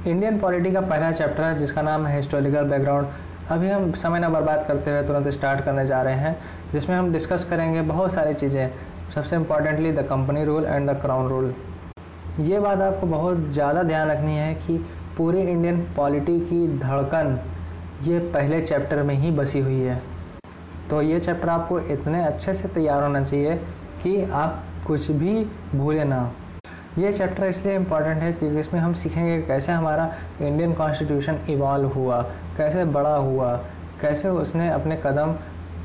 Indian polity का पहला chapter है, जिसका नाम है हिस्टोरिकल बैकग्राउंड अभी हम समय ना बर्बाद करते हुए तुरंत स्टार्ट करने जा रहे हैं, जिसमें हम डिस्कस करेंगे बहुत सारी चीज़ें। सबसे importantly the company rule and the crown rule ये बात आपको बहुत ज़्यादा ध्यान रखनी है कि पूरी इंडियन पॉलिटी की धड़कन ये पहले चैप्टर में ही बसी हुई है। तो ये चैप्टर आपको इतने अच्छे से तैयार होना चाहिए कि आप कुछ भी भूले ना। ये चैप्टर इसलिए इंपॉर्टेंट है क्योंकि इसमें हम सीखेंगे कैसे हमारा इंडियन कॉन्स्टिट्यूशन इवॉल्व हुआ, कैसे बड़ा हुआ, कैसे उसने अपने कदम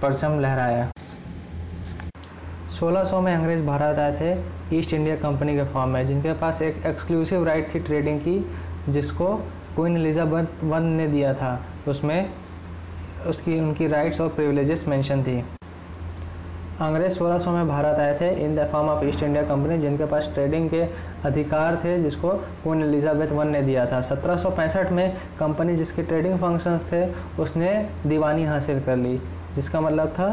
परचम लहराया। 1600 में अंग्रेज़ भारत आए थे ईस्ट इंडिया कंपनी के फॉर्म में, जिनके पास एक एक्सक्लूसिव राइट थी ट्रेडिंग की, जिसको क्वीन एलिजाबेथ वन ने दिया था, उसमें उसकी उनकी राइट्स और प्रिविलेजेस मेंशन थी। अंग्रेज़ 1600 में भारत आए थे। In the form of East India Company जिनके पास ट्रेडिंग के अधिकार थे, जिसको क्वीन एलिजाबेथ वन ने दिया था। 1765 में कंपनी जिसके ट्रेडिंग फ़ंक्शंस थे, उसने दीवानी हासिल कर ली, जिसका मतलब था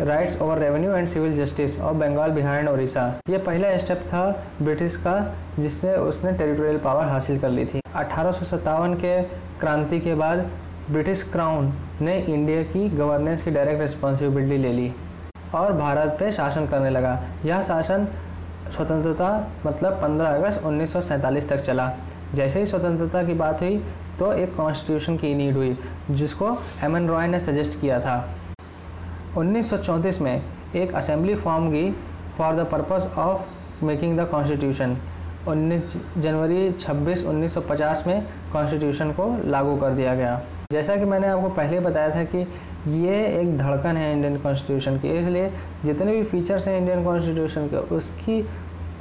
rights over revenue and civil justice of Bengal Bihar and Orissa ये पहला स्टेप था ब्रिटिश का, जिससे उसने टेरिटोरियल पावर हासिल कर ली थी। अठारह के क्रांति के बाद ब्रिटिश क्राउन ने इंडिया की गवर्नेंस की डायरेक्ट रिस्पॉन्सिबिलिटी ले ली। और भारत पे शासन करने लगा। यह शासन स्वतंत्रता मतलब 15 अगस्त उन्नीस सौ सैंतालीस तक चला। जैसे ही स्वतंत्रता की बात हुई तो एक कॉन्स्टिट्यूशन की नीड हुई, जिसको एम एन रॉय ने सजेस्ट किया था। 1934 में एक असेंबली फॉर्म की for the purpose of making the constitution 19 जनवरी 26 1950 में कॉन्स्टिट्यूशन को लागू कर दिया गया। जैसा कि मैंने आपको पहले बताया था कि ये एक धड़कन है इंडियन कॉन्स्टिट्यूशन की। इसलिए जितने भी फीचर्स हैं इंडियन कॉन्स्टिट्यूशन के, उसकी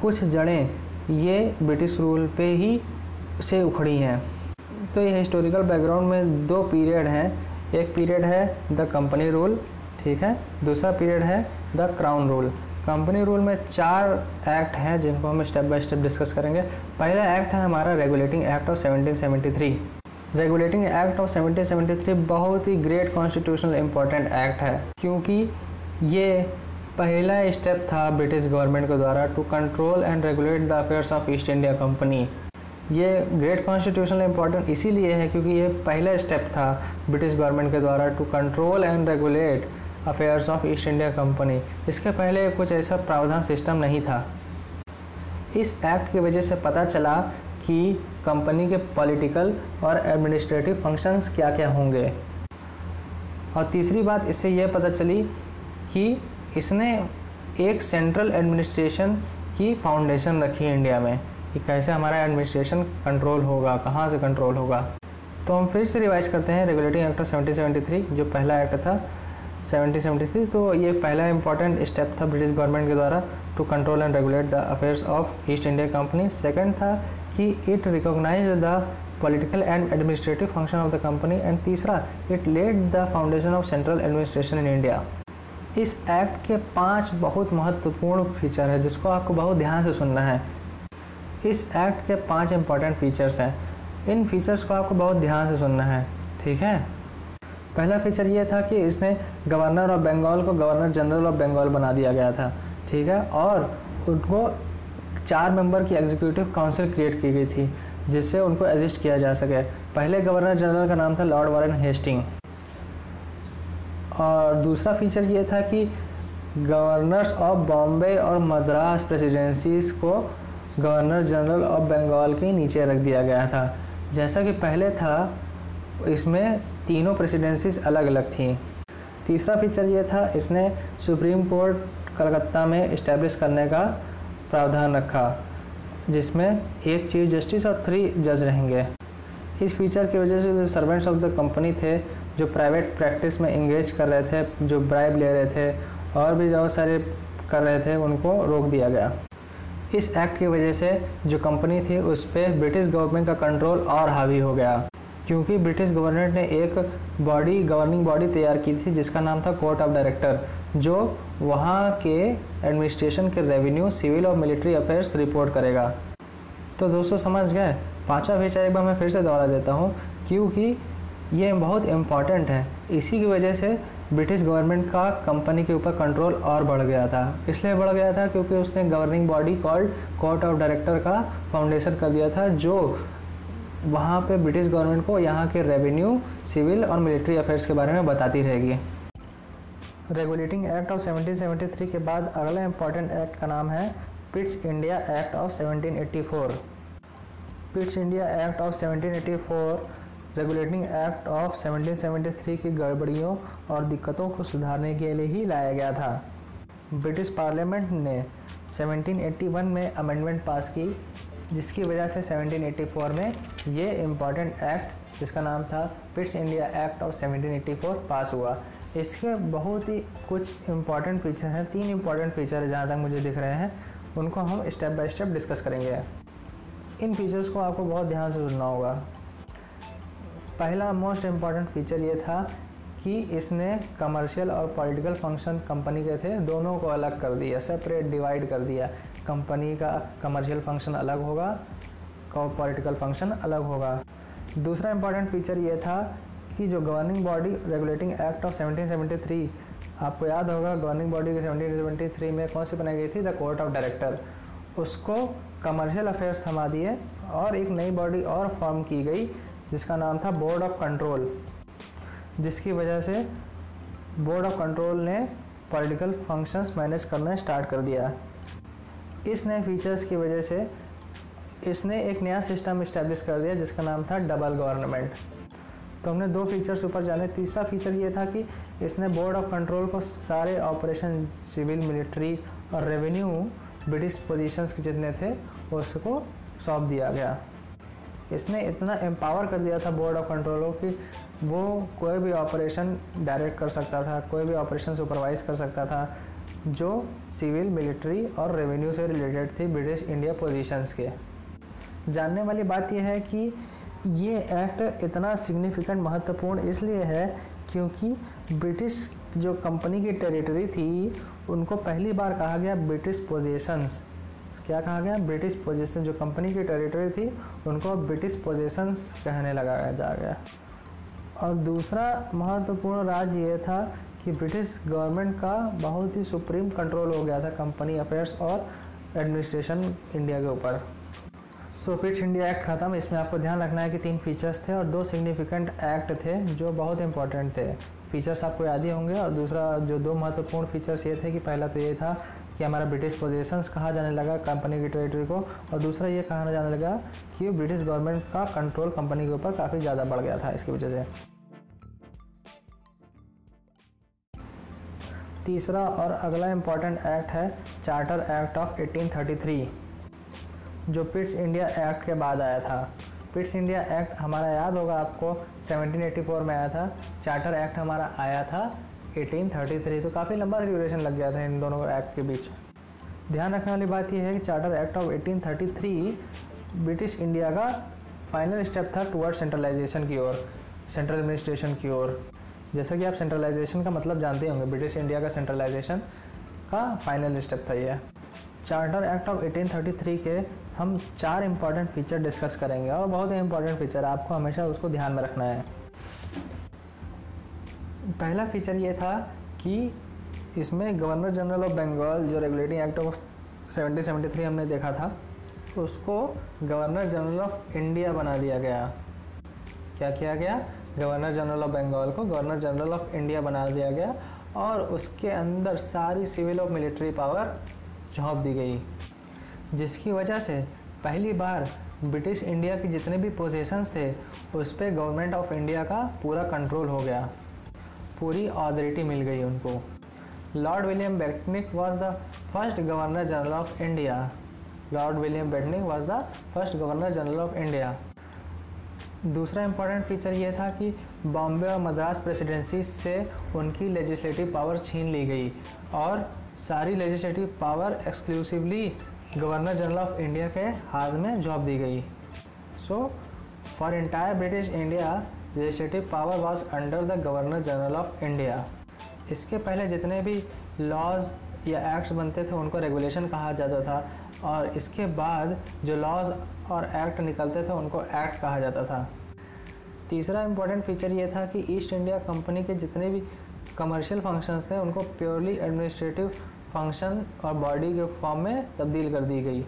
कुछ जड़ें ये ब्रिटिश रूल पे ही से उखड़ी हैं। तो ये हिस्टोरिकल बैकग्राउंड में दो पीरियड हैं। एक पीरियड है द कंपनी रूल ठीक है? दूसरा पीरियड है the crown rule company rule में चार एक्ट हैं जिनको हम स्टेप बाय स्टेप डिस्कस करेंगे। पहला एक्ट है हमारा regulating act of 1773 regulating act of 1773 बहुत ही ग्रेट कॉन्स्टिट्यूशनल इम्पोर्टेंट एक्ट है, क्योंकि ये पहला स्टेप था ब्रिटिश गवर्नमेंट के द्वारा to control and regulate the affairs of East India Company ये ग्रेट कॉन्स्टिट्यूशनल इम्पोर्टेंट इसीलिए है क्योंकि ये पहला स्टेप था ब्रिटिश गवर्नमेंट के द्वारा to control and regulate affairs of East India Company इसके पहले कुछ ऐसा प्रावधान सिस्टम नहीं था। इस एक्ट की वजह से पता चला कि कंपनी के पॉलिटिकल और एडमिनिस्ट्रेटिव फ़ंक्शंस क्या क्या होंगे। और तीसरी बात, इससे यह पता चली कि इसने एक सेंट्रल एडमिनिस्ट्रेशन की फाउंडेशन रखी इंडिया में कि कैसे हमारा एडमिनिस्ट्रेशन कंट्रोल होगा, कहाँ से कंट्रोल होगा। तो हम फिर से रिवाइज करते हैं रेगुलेटिंग एक्ट ऑफ़ 1773 जो पहला एक्ट था 1773 तो ये पहला इंपॉर्टेंट स्टेप था ब्रिटिश गवर्नमेंट के द्वारा to control and regulate the affairs of East India Company second था कि it recognize the political and administrative function of the company and तीसरा it laid the foundation of central administration in India इस act के पाँच बहुत महत्वपूर्ण feature है, जिसको आपको बहुत ध्यान से सुनना है। इस एक्ट के पाँच इंपॉर्टेंट फीचर्स हैं। इन फीचर्स को आपको बहुत ध्यान से सुनना है, ठीक है? पहला फीचर ये था कि इसने गवर्नर ऑफ़ बंगाल को गवर्नर जनरल ऑफ़ बंगाल बना दिया गया था, ठीक है? और उनको चार मेंबर की एग्जीक्यूटिव काउंसिल क्रिएट की गई थी, जिससे उनको एजिस्ट किया जा सके। पहले गवर्नर जनरल का नाम था लॉर्ड वारन हेस्टिंग और दूसरा फीचर ये था कि गवर्नर्स ऑफ़ बॉम्बे और मद्रास प्रेसिडेंसीज को गवर्नर जनरल ऑफ़ बंगाल के नीचे रख दिया गया था। जैसा कि पहले था, इसमें तीनों प्रेसिडेंसीज अलग अलग थी। तीसरा फीचर ये था, इसने सुप्रीम कोर्ट कलकत्ता में इस्टेब्लिश करने का प्रावधान रखा, जिसमें एक चीफ जस्टिस और थ्री जज रहेंगे। इस फीचर की वजह से जो सर्वेंट्स ऑफ़ द कंपनी थे, जो प्राइवेट प्रैक्टिस में इंगेज कर रहे थे, जो ब्राइब ले रहे थे, और भी बहुत सारे कर रहे थे, उनको रोक दिया गया। इस एक्ट की वजह से जो कंपनी थी, उस पर ब्रिटिश गवर्नमेंट का कंट्रोल और हावी हो गया। क्योंकि ब्रिटिश गवर्नमेंट ने एक बॉडी गवर्निंग बॉडी तैयार की थी, जिसका नाम था कोर्ट ऑफ़ डायरेक्टर जो वहाँ के एडमिनिस्ट्रेशन के रेवेन्यू सिविल और मिलिट्री अफेयर्स रिपोर्ट करेगा। तो दोस्तों, समझ गए? पांचवा फीचर एक बार मैं फिर से दोहरा देता हूँ, क्योंकि ये बहुत इंपॉर्टेंट है। इसी की वजह से ब्रिटिश गवर्नमेंट का कंपनी के ऊपर कंट्रोल और बढ़ गया था। इसलिए बढ़ गया था क्योंकि उसने governing body called court of director का फाउंडेशन कर दिया था, जो वहाँ पे ब्रिटिश गवर्नमेंट को यहाँ के रेवेन्यू सिविल और मिलिट्री अफेयर्स के बारे में बताती रहेगी। रेगुलेटिंग एक्ट ऑफ़ 1773 के बाद अगला इंपॉर्टेंट एक्ट का नाम है Pitt's India Act of 1784 Pitt's India Act of 1784 regulating act of 1773 की गड़बड़ियों और दिक्कतों को सुधारने के लिए ही लाया गया था। ब्रिटिश पार्लियामेंट ने 1781 में अमेंडमेंट पास की। जिसकी वजह से 1784 में ये इंपॉर्टेंट एक्ट जिसका नाम था Pitt's India Act of 1784 pass हुआ। इसके बहुत ही कुछ इंपॉर्टेंट फीचर हैं, तीन इंपॉर्टेंट फीचर जहाँ तक मुझे दिख रहे हैं, उनको हम स्टेप बाय स्टेप डिस्कस करेंगे। इन फीचर्स को आपको बहुत ध्यान से सुनना होगा। पहला मोस्ट इंपॉर्टेंट फीचर ये था कि इसने कमर्शियल और पॉलिटिकल फ़ंक्शन कंपनी के थे, दोनों को अलग कर दिया सेपरेट डिवाइड कर दिया। कंपनी का कमर्शियल फ़ंक्शन अलग होगा पॉलिटिकल फ़ंक्शन अलग होगा। दूसरा इंपॉर्टेंट फीचर ये था कि जो governing body regulating act of 1773 आपको याद होगा गवर्निंग बॉडी के 1773 में कौन सी बनाई गई थी? द कोर्ट ऑफ़ डायरेक्टर उसको कमर्शियल अफेयर्स थमा दिए और एक नई बॉडी और फॉर्म की गई, जिसका नाम था बोर्ड ऑफ़ कंट्रोल जिसकी वजह से बोर्ड ऑफ़ कंट्रोल ने पॉलिटिकल फ़ंक्शंस मैनेज करना स्टार्ट कर दिया। इस नए फीचर्स की वजह से इसने एक नया सिस्टम इस्टेब्लिश कर दिया जिसका नाम था डबल गवर्नमेंट तो हमने दो फीचर्स ऊपर जाने, तीसरा फीचर ये था कि इसने बोर्ड ऑफ़ कंट्रोल को सारे ऑपरेशन सिविल मिलिट्री और रेवेन्यू ब्रिटिश पोजीशंस के जितने थे, उसको सौंप दिया गया। इसने इतना एम्पावर कर दिया था बोर्ड ऑफ़ कंट्रोल को कि वो कोई भी ऑपरेशन डायरेक्ट कर सकता था, कोई भी ऑपरेशन सुपरवाइज कर सकता था जो सिविल, मिलिट्री और रेवेन्यू से रिलेटेड थी ब्रिटिश इंडिया पोजीशंस के। जानने वाली बात यह है कि ये एक्ट इतना सिग्निफिकेंट महत्वपूर्ण इसलिए है क्योंकि ब्रिटिश जो कंपनी की टेरिटरी थी, उनको पहली बार कहा गया ब्रिटिश पोजेशंस क्या कहा गया? ब्रिटिश पोजेशन जो कंपनी की टेरिटरी थी, उनको ब्रिटिश पोजेशंस कहने लगाया जा गया। और दूसरा महत्वपूर्ण राज ये था कि ब्रिटिश गवर्नमेंट का बहुत ही सुप्रीम कंट्रोल हो गया था कंपनी अफेयर्स और एडमिनिस्ट्रेशन इंडिया के ऊपर। सो पिट्स इंडिया एक्ट ख़त्म, इसमें आपको ध्यान रखना है कि तीन फीचर्स थे और दो सिग्निफिकेंट एक्ट थे जो बहुत इंपॉर्टेंट थे। फीचर्स आपको याद ही होंगे और दूसरा जो दो महत्वपूर्ण फीचर्स ये थे कि पहला तो ये था कि हमारा ब्रिटिश पोजेशंस कहा जाने लगा कंपनी की टेरिटरी को और दूसरा ये कहा जाने लगा कि ब्रिटिश गवर्नमेंट का कंट्रोल कंपनी के ऊपर काफ़ी ज़्यादा बढ़ गया था, इसकी वजह से। तीसरा और अगला इंपॉर्टेंट एक्ट है चार्टर एक्ट ऑफ़ 1833 जो पिट्स इंडिया एक्ट के बाद आया था। पिट्स इंडिया एक्ट हमारा याद होगा आपको 1784 में आया था। चार्टर एक्ट हमारा आया था 1833 तो काफ़ी लंबा ड्यूरेशन लग गया था इन दोनों एक्ट के बीच। ध्यान रखने वाली बात यह है कि charter act of 1833 British India का फाइनल स्टेप था टुवर्ड सेंट्रलाइजेशन की ओर सेंट्रल एडमिनिस्ट्रेशन की ओर। जैसा कि आप सेंट्रलाइजेशन का मतलब जानते होंगे ब्रिटिश इंडिया का सेंट्रलाइजेशन का फाइनल स्टेप था ये। चार्टर एक्ट ऑफ़ 1833 के हम चार इंपॉर्टेंट फीचर डिस्कस करेंगे और बहुत ही इंपॉर्टेंट फीचर आपको हमेशा उसको ध्यान में रखना है। पहला फीचर ये था कि इसमें गवर्नर जनरल ऑफ़ बंगाल जो रेगुलेटिंग एक्ट ऑफ़ 1773 हमने देखा था, उसको गवर्नर जनरल ऑफ़ इंडिया बना दिया गया। क्या किया गया? गवर्नर जनरल ऑफ़ बंगाल को गवर्नर जनरल ऑफ़ इंडिया बना दिया गया और उसके अंदर सारी सिविल और मिलिट्री पावर झोंप दी गई। जिसकी वजह से पहली बार ब्रिटिश इंडिया के जितने भी पोजेशंस थे, उस पर गवर्नमेंट ऑफ़ इंडिया का पूरा कंट्रोल हो गया। पूरी अथॉरिटी मिल गई उनको। Lord William Bentinck was the first governor general of India lord William Bentinck was the first governor general of India दूसरा इंपॉर्टेंट फीचर ये था कि बॉम्बे और मद्रास प्रेसिडेंसी से उनकी लेजिस्लेटिव पावर्स छीन ली गई और सारी legislative power exclusively governor general of India के हाथ में जॉब दी गई। So for entire British India legislative power was under the governor general of India इसके पहले जितने भी लॉज या एक्ट्स बनते थे, उनको रेगुलेशन कहा जाता था और इसके बाद जो लॉज और एक्ट निकलते थे, उनको एक्ट कहा जाता था। तीसरा इंपॉर्टेंट फीचर ये था कि ईस्ट इंडिया कंपनी के जितने भी कमर्शियल फ़ंक्शंस थे, उनको प्योरली एडमिनिस्ट्रेटिव फ़ंक्शन और बॉडी के फॉर्म में तब्दील कर दी गई।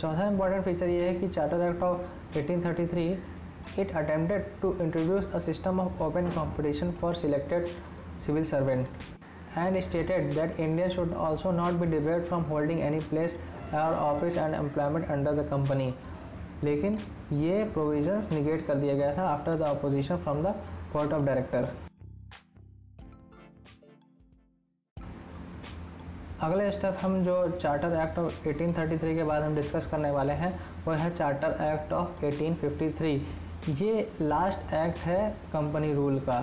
चौथा इंपॉर्टेंट फीचर ये है कि charter act of 1833 it attempted to introduce a system of open competition for selected civil servant and stated that India should also not be divided from holding any place or office and employment under the company. लेकिन ये provisions negate कर दिया गया था after the opposition from the court of director अगले step हम जो charter act of 1833 के बाद हम डिस्कस करने वाले हैं, वो है चार्टर एक्ट ऑफ़ 1853 ये लास्ट एक्ट है कंपनी रूल का.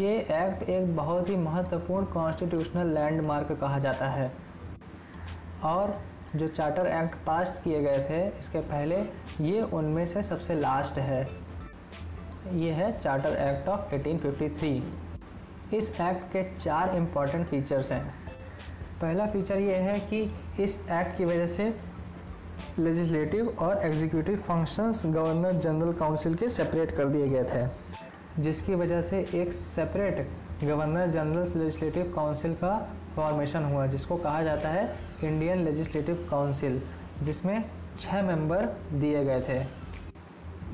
ये एक्ट एक बहुत ही महत्वपूर्ण कॉन्स्टिट्यूशनल लैंडमार्क कहा जाता है। और जो चार्टर एक्ट पास किए गए थे, इसके पहले ये उनमें से सबसे लास्ट है। ये है चार्टर एक्ट ऑफ़ 1853 इस एक्ट के चार इंपॉर्टेंट फीचर्स हैं। पहला फीचर ये है कि इस एक्ट की वजह से लेजिस्लेटिव और executive functions governor general council के सेपरेट कर दिए गए थे। जिसकी वजह से एक separate governor general legislative council का फॉर्मेशन हुआ, जिसको कहा जाता है इंडियन लेजिस्लेटिव काउंसिल जिसमें छः मेंबर दिए गए थे।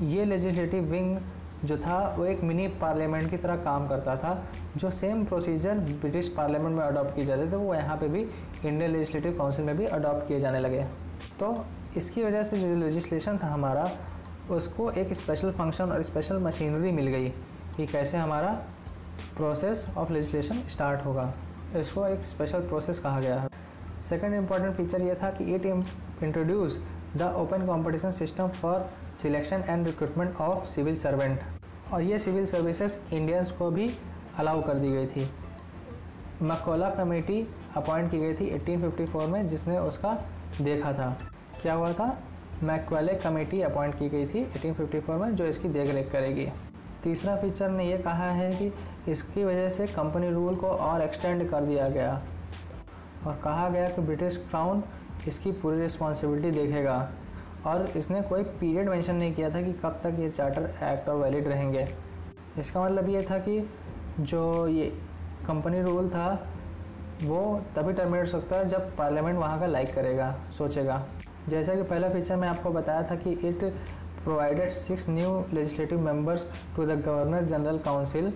ये लेजिस्लेटिव विंग जो था, वो एक मिनी पार्लियामेंट की तरह काम करता था, जो सेम प्रोसीजर ब्रिटिश पार्लियामेंट में अडॉप्ट किए जाते थे, वो यहाँ पे भी इंडियन लेजिस्लेटिव काउंसिल में भी अडॉप्ट किए जाने लगे। तो इसकी वजह से जो लेजिस्लेशन था हमारा, उसको एक स्पेशल फ़ंक्शन और स्पेशल मशीनरी मिल गई कि कैसे हमारा प्रोसेस ऑफ़ लेजिस्लेशन स्टार्ट होगा। इसको एक स्पेशल प्रोसेस कहा गया है। सेकेंड इंपॉर्टेंट फीचर ये था कि it introduce the open competition system for selection and recruitment of civil servant और ये सिविल सर्विसेज़ इंडियंस को भी अलाउ कर दी गई थी। मकोला कमेटी अपॉइंट की गई थी 1854 में, जिसने उसका देखा था। क्या हुआ था? मैक्वेले कमेटी अपॉइंट की गई थी 1854 में, जो इसकी देख रेख करेगी। तीसरा फीचर ने यह कहा है कि इसकी वजह से कंपनी रूल को और एक्सटेंड कर दिया गया। और कहा गया कि ब्रिटिश क्राउन इसकी पूरी रिस्पॉन्सिबिलिटी देखेगा। और इसने कोई पीरियड मेंशन नहीं किया था कि कब तक ये चार्टर एक्ट और वैलिड रहेंगे। इसका मतलब ये था कि जो ये कंपनी रूल था, वो तभी टर्मिनेट हो सकता है जब पार्लियामेंट वहाँ का लाइक करेगा, सोचेगा। जैसा कि पहला फीचर मैं आपको बताया था कि it provided six new legislative members to the governor general council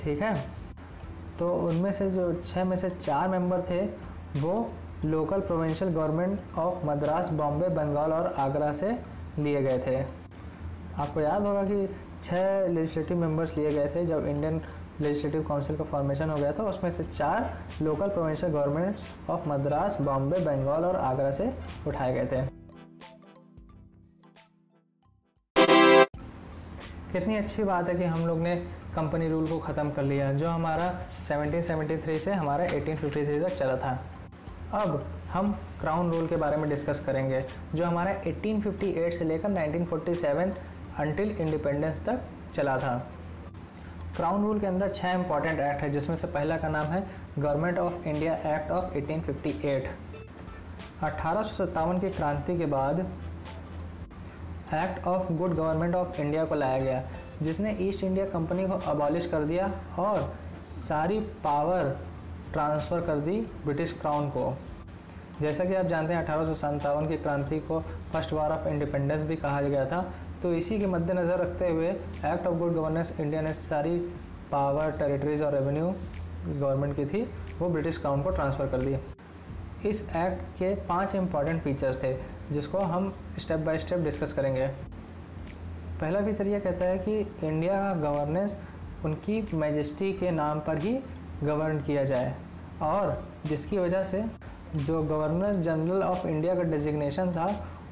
ठीक है? तो उनमें से जो छः में से चार मेंबर थे वो local provincial government of Madras Bombay Bengal और आगरा से लिए गए थे। आपको याद होगा कि छः लेजिस्लेटिव मेंबर्स लिए गए थे जब इंडियन लेजिस्लेटिव काउंसिल का फॉर्मेशन हो गया था, उसमें से चार local provincial governments of Madras Bombay Bengal और आगरा से उठाए गए थे। कितनी अच्छी बात है कि हम लोग ने कंपनी रूल को ख़त्म कर लिया, जो हमारा 1773 से हमारा 1853 तक चला था। अब हम क्राउन रूल के बारे में डिस्कस करेंगे, जो हमारा 1858 से लेकर 1947 अंटिल इंडिपेंडेंस तक चला था। क्राउन रूल के अंदर छह इंपॉर्टेंट एक्ट है, जिसमें से पहला का नाम है government of India act of 1858 अठारह की क्रांति के बाद act of good government of India को लाया गया, जिसने ईस्ट इंडिया कंपनी को अबॉलिश कर दिया और सारी पावर ट्रांसफ़र कर दी ब्रिटिश क्राउन को। जैसा कि आप जानते हैं, अठारह सौ सत्तावन की क्रांति को फ़र्स्ट वार ऑफ़ इंडिपेंडेंस भी कहा गया था। तो इसी के मद्देनज़र रखते हुए act of good governance India ने सारी पावर, टेरिटरीज और रेवेन्यू गवर्नमेंट की थी, वो ब्रिटिश क्राउन को ट्रांसफ़र कर दी इस एक्ट के पाँच इंपॉर्टेंट फीचर्स थे, जिसको हम स्टेप बाय स्टेप डिस्कस करेंगे। पहला फीचर यह कहता है कि इंडिया का गवर्नेंस उनकी मैजेस्टी के नाम पर ही गवर्न किया जाए। और जिसकी वजह से जो गवर्नर जनरल ऑफ़ इंडिया का डिजिग्नेशन था,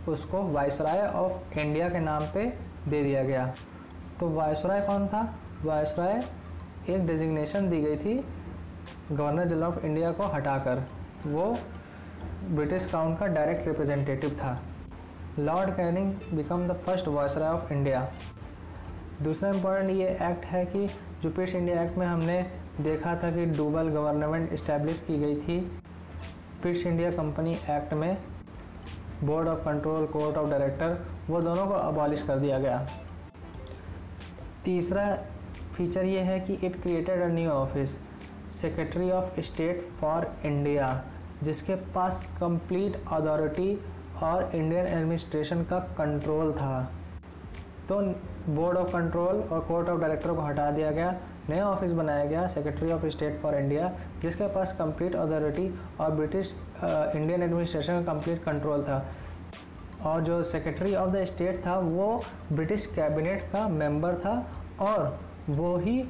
उसको वायसराय ऑफ़ इंडिया के नाम पे दे दिया गया। तो वायसराय कौन था? वायसराय एक डिजिग्नेशन दी गई थी गवर्नर जनरल ऑफ़ इंडिया को हटाकर। वो ब्रिटिश क्राउन का डायरेक्ट रिप्रेजेंटेटिव था। Lord Canning become the first viceroy of India दूसरा इम्पोर्टेंट ये एक्ट है कि जो ब्रिटिश इंडिया एक्ट में हमने देखा था कि डूबल गवर्नमेंट इस्टेब्लिश की गई थी। ब्रिटिश इंडिया कंपनी एक्ट में board of control court of director वो दोनों को अबॉलिश कर दिया गया। तीसरा फीचर ये है कि it created a new office secretary of state for India जिसके पास कंप्लीट अथॉरिटी और इंडियन एडमिनिस्ट्रेशन का कंट्रोल था। तो बोर्ड ऑफ़ कंट्रोल और कोर्ट ऑफ़ डायरेक्टर को हटा दिया गया। नया ऑफ़िस बनाया गया secretary of state for India जिसके पास कंप्लीट अथॉरिटी और ब्रिटिश इंडियन एडमिनिस्ट्रेशन का कंप्लीट कंट्रोल था। और जो सेक्रेटरी ऑफ़ द स्टेट था वो ब्रिटिश कैबिनेट का मेंबर था और वो ही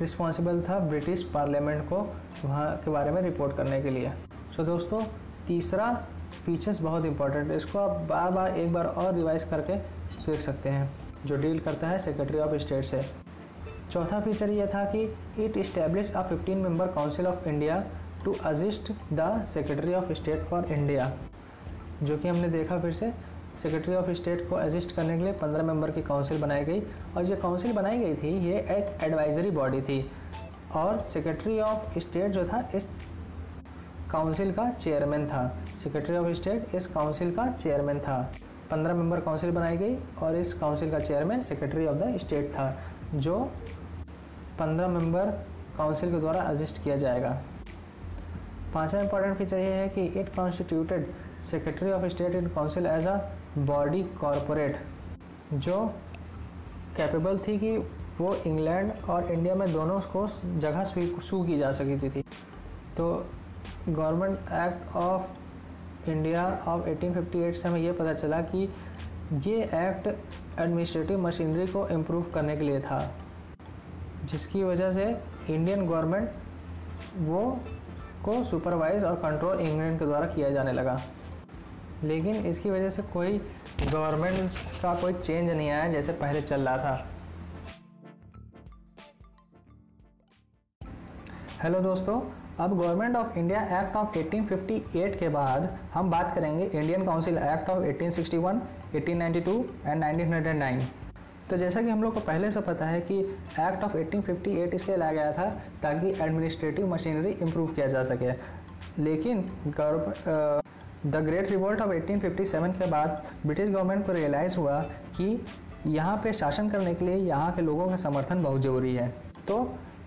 रिस्पॉन्सिबल था ब्रिटिश पार्लियामेंट को वहाँ के बारे में रिपोर्ट करने के लिए। सो so, दोस्तों तीसरा फीचर्स बहुत इंपॉर्टेंट है। इसको आप बार बार एक बार और रिवाइज करके देख सकते हैं जो डील करता है सेक्रेटरी ऑफ़ स्टेट से। चौथा फीचर ये था कि it establish a 15 member council of India to assist the secretary of state for India जो कि हमने देखा फिर से। सेक्रेटरी ऑफ़ स्टेट को असिस्ट करने के लिए 15 मेंबर की काउंसिल बनाई गई। और जो काउंसिल बनाई गई थी, ये एक एडवाइजरी बॉडी थी। और सेक्रेटरी ऑफ़ स्टेट जो था, इस काउंसिल का चेयरमैन था। सेक्रेटरी ऑफ़ स्टेट इस काउंसिल का चेयरमैन था। पंद्रह मेंबर काउंसिल बनाई गई और इस काउंसिल का chairman secretary of the state था, जो पंद्रह मेंबर काउंसिल के द्वारा अजिस्ट किया जाएगा। पांचवा इंपॉर्टेंट फीचर ये है कि it constituted secretary of state in council as a body corporate जो कैपेबल थी कि वो इंग्लैंड और इंडिया में दोनों को जगह सू की जा सकती थी। तो government act of India of 1858 से हमें ये पता चला कि ये एक्ट एडमिनिस्ट्रेटिव मशीनरी को इम्प्रूव करने के लिए था। जिसकी वजह से इंडियन गवर्नमेंट वो को सुपरवाइज और कंट्रोल इंग्लैंड के द्वारा किया जाने लगा। लेकिन इसकी वजह से कोई गवर्नमेंट्स का कोई चेंज नहीं आया जैसे पहले चल रहा था। हेलो दोस्तों अब government of India act of 1858 के बाद हम बात करेंगे Indian council act of 1861, 1892 and 1909 तो जैसा कि हम लोग को पहले से पता है कि एक्ट ऑफ़ 1858 इसलिए लाया गया था ताकि एडमिनिस्ट्रेटिव मशीनरी इम्प्रूव किया जा सके। लेकिन द ग्रेट रिवोल्ट ऑफ़ 1857 के बाद ब्रिटिश गवर्नमेंट को रियलाइज़ हुआ कि यहाँ पे शासन करने के लिए यहाँ के लोगों का समर्थन बहुत ज़रूरी है। तो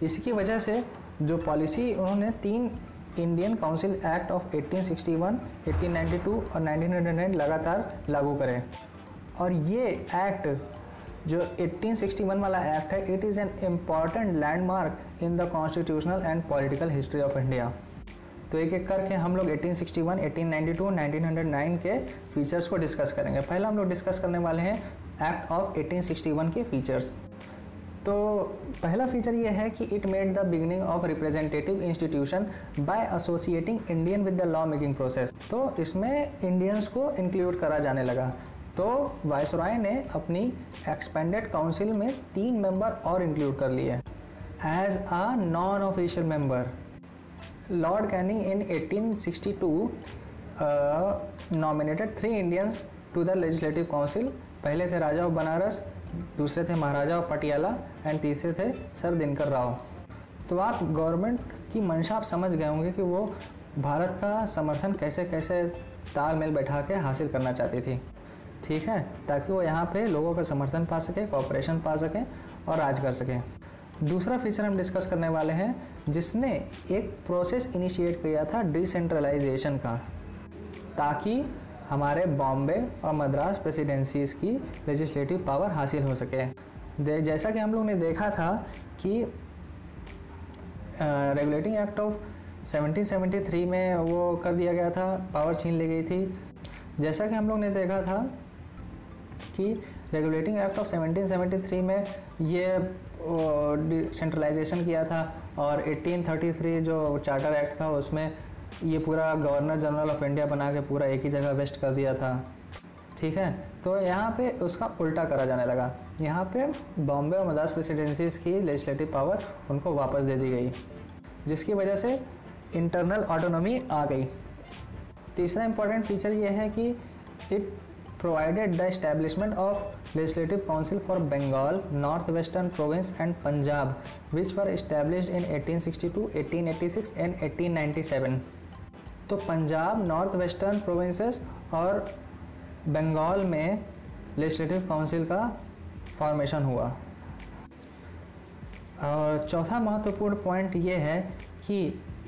इसकी वजह से जो पॉलिसी उन्होंने तीन इंडियन काउंसिल एक्ट ऑफ़ 1861, 1892 और 1909 लगातार लागू करें। और ये एक्ट जो 1861 वाला एक्ट है it is an important landmark in the constitutional and political history of India तो एक एक करके हम लोग 1861, 1892, 1909 के फीचर्स को डिस्कस करेंगे। पहला हम लोग डिस्कस करने वाले हैं एक्ट ऑफ़ 1861 के फीचर्स तो पहला फीचर ये है कि it made the beginning of representative institution by associating Indian with the law making process तो इसमें इंडियंस को इंक्लूड करा जाने लगा। तो वायसराय ने अपनी एक्सपेंडेड काउंसिल में तीन मेंबर और इंक्लूड कर लिए। As a non official member lord Canning in 1862 nominated three Indians to the legislative council पहले थे राजा ऑफ़ बनारस, दूसरे थे महाराजा ऑफ़ पटियाला एंड तीसरे थे सर दिनकर राव। तो आप गवर्नमेंट की मंशा आप समझ गए होंगे कि वो भारत का समर्थन कैसे कैसे तालमेल बैठा के हासिल करना चाहती थी। ठीक है? ताकि वो यहाँ पे लोगों का समर्थन पा सके कॉपरेशन पा सकें और राज कर सकें। दूसरा फीचर हम डिस्कस करने वाले हैं, जिसने एक प्रोसेस इनिशिएट किया था डिसेंट्रलाइजेशन का, ताकि हमारे बॉम्बे और मद्रास प्रेसिडेंसीज की लेजिस्लेटिव पावर हासिल हो सके। जैसा कि हम लोग ने देखा था कि रेगुलेटिंग एक्ट ऑफ़ 1773 में वो कर दिया गया था पावर छीन ली गई थी। जैसा कि हम लोग ने देखा था कि रेगुलेटिंग एक्ट ऑफ़ 1773 में ये सेंट्रलाइजेशन किया था और 1833 जो चार्टर एक्ट था उसमें ये पूरा गवर्नर जनरल ऑफ़ इंडिया बना के पूरा एक ही जगह वेस्ट कर दिया था। ठीक है? तो यहाँ पे उसका उल्टा करा जाने लगा। यहाँ पे बॉम्बे और मद्रास प्रेसिडेंसीज की लेजिस्लेटिव पावर उनको वापस दे दी गई, जिसकी वजह से इंटरनल ऑटोनॉमी आ गई। तीसरा इंपॉर्टेंट फीचर ये है कि it provided the establishment of Legislative Council for Bengal, Northwestern Province and Punjab which were established in 1862, 1886 and 1897. तो पंजाब नॉर्थ वेस्टर्न प्रोविंसेस और बंगाल में लेजिस्लेटिव काउंसिल का फॉर्मेशन हुआ और चौथा महत्वपूर्ण पॉइंट ये है कि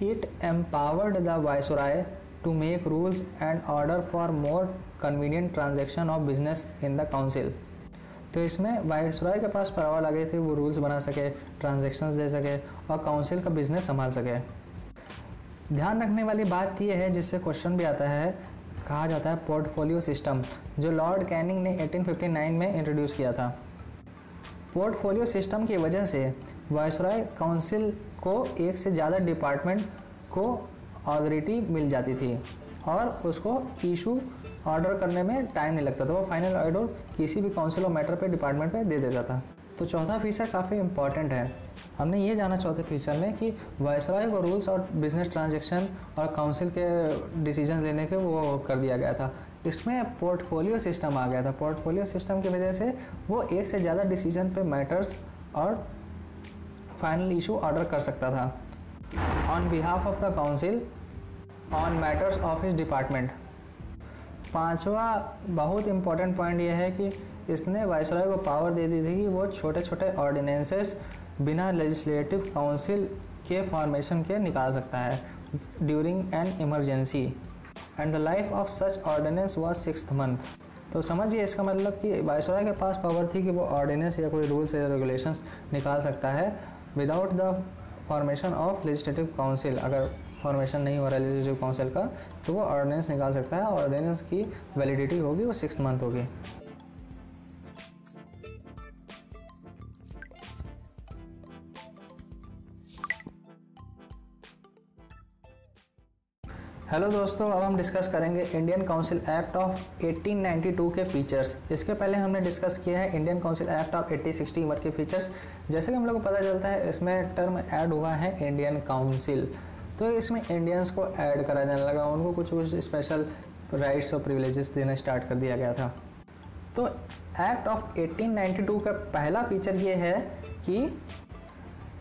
it empowered the viceroy to make rules and order for more convenient transaction of business in the council. तो इसमें वायसराय के पास पावर लगे थे, वो रूल्स बना सके ट्रांजेक्शन्स दे सके और काउंसिल का बिज़नेस संभाल सके। ध्यान रखने वाली बात यह है, जिससे क्वेश्चन भी आता है, कहा जाता है पोर्टफोलियो सिस्टम जो लॉर्ड कैनिंग ने 1859 में इंट्रोड्यूस किया था। पोर्टफोलियो सिस्टम की वजह से वायसराय काउंसिल को एक से ज़्यादा डिपार्टमेंट को अथॉरिटी मिल जाती थी और उसको इशू ऑर्डर करने में टाइम नहीं लगता था। वो फाइनल ऑर्डर किसी भी काउंसिल और मैटर पे डिपार्टमेंट पे दे देता था। तो चौथा फीचर काफ़ी इंपॉर्टेंट है। हमने ये जाना चौथे फीचर में कि वायसराय को रूल्स और बिज़नेस ट्रांजेक्शन और काउंसिल के डिसीज़न लेने के वो कर दिया गया था। इसमें पोर्टफोलियो सिस्टम आ गया था। पोर्टफोलियो सिस्टम की वजह से वो एक से ज़्यादा डिसीज़न पे मैटर्स और फाइनल इशू ऑर्डर कर सकता था। On behalf of the council on matters of his department पांचवा बहुत इम्पोर्टेंट पॉइंट यह है कि इसने वायसराय को पावर दे दी थी कि वो छोटे छोटे ऑर्डिनेंसेस बिना लेजिस्लेटिव काउंसिल के फॉर्मेशन के निकाल सकता है during an emergency and the life of such ordinance was six month तो समझिए इसका मतलब कि वायसराय के पास पावर थी कि वो ऑर्डिनेंस या कोई रूल्स या रेगुलेशंस निकाल सकता है without the formation of legislative council अगर फॉर्मेशन नहीं हो रहा है लेजिस्लेटिव काउंसिल का तो वो ऑर्डिनेंस निकाल सकता है ऑर्डिनेंस की वैलिडिटी होगी, वो सिक्स मंथ होगी। हेलो दोस्तों, अब हम डिस्कस करेंगे इंडियन काउंसिल एक्ट ऑफ़ 1892 के फीचर्स इसके पहले हमने डिस्कस किया है इंडियन काउंसिल एक्ट ऑफ़ 1861 के फीचर्स जैसे कि हम लोग को पता चलता है, इसमें टर्म ऐड हुआ है इंडियन काउंसिल तो इसमें इंडियंस को ऐड करा जाने लगा। उनको कुछ कुछ स्पेशल राइट्स और प्रिविलेजेस देना स्टार्ट कर दिया गया था। तो एक्ट ऑफ़ 1892 का पहला फीचर ये है कि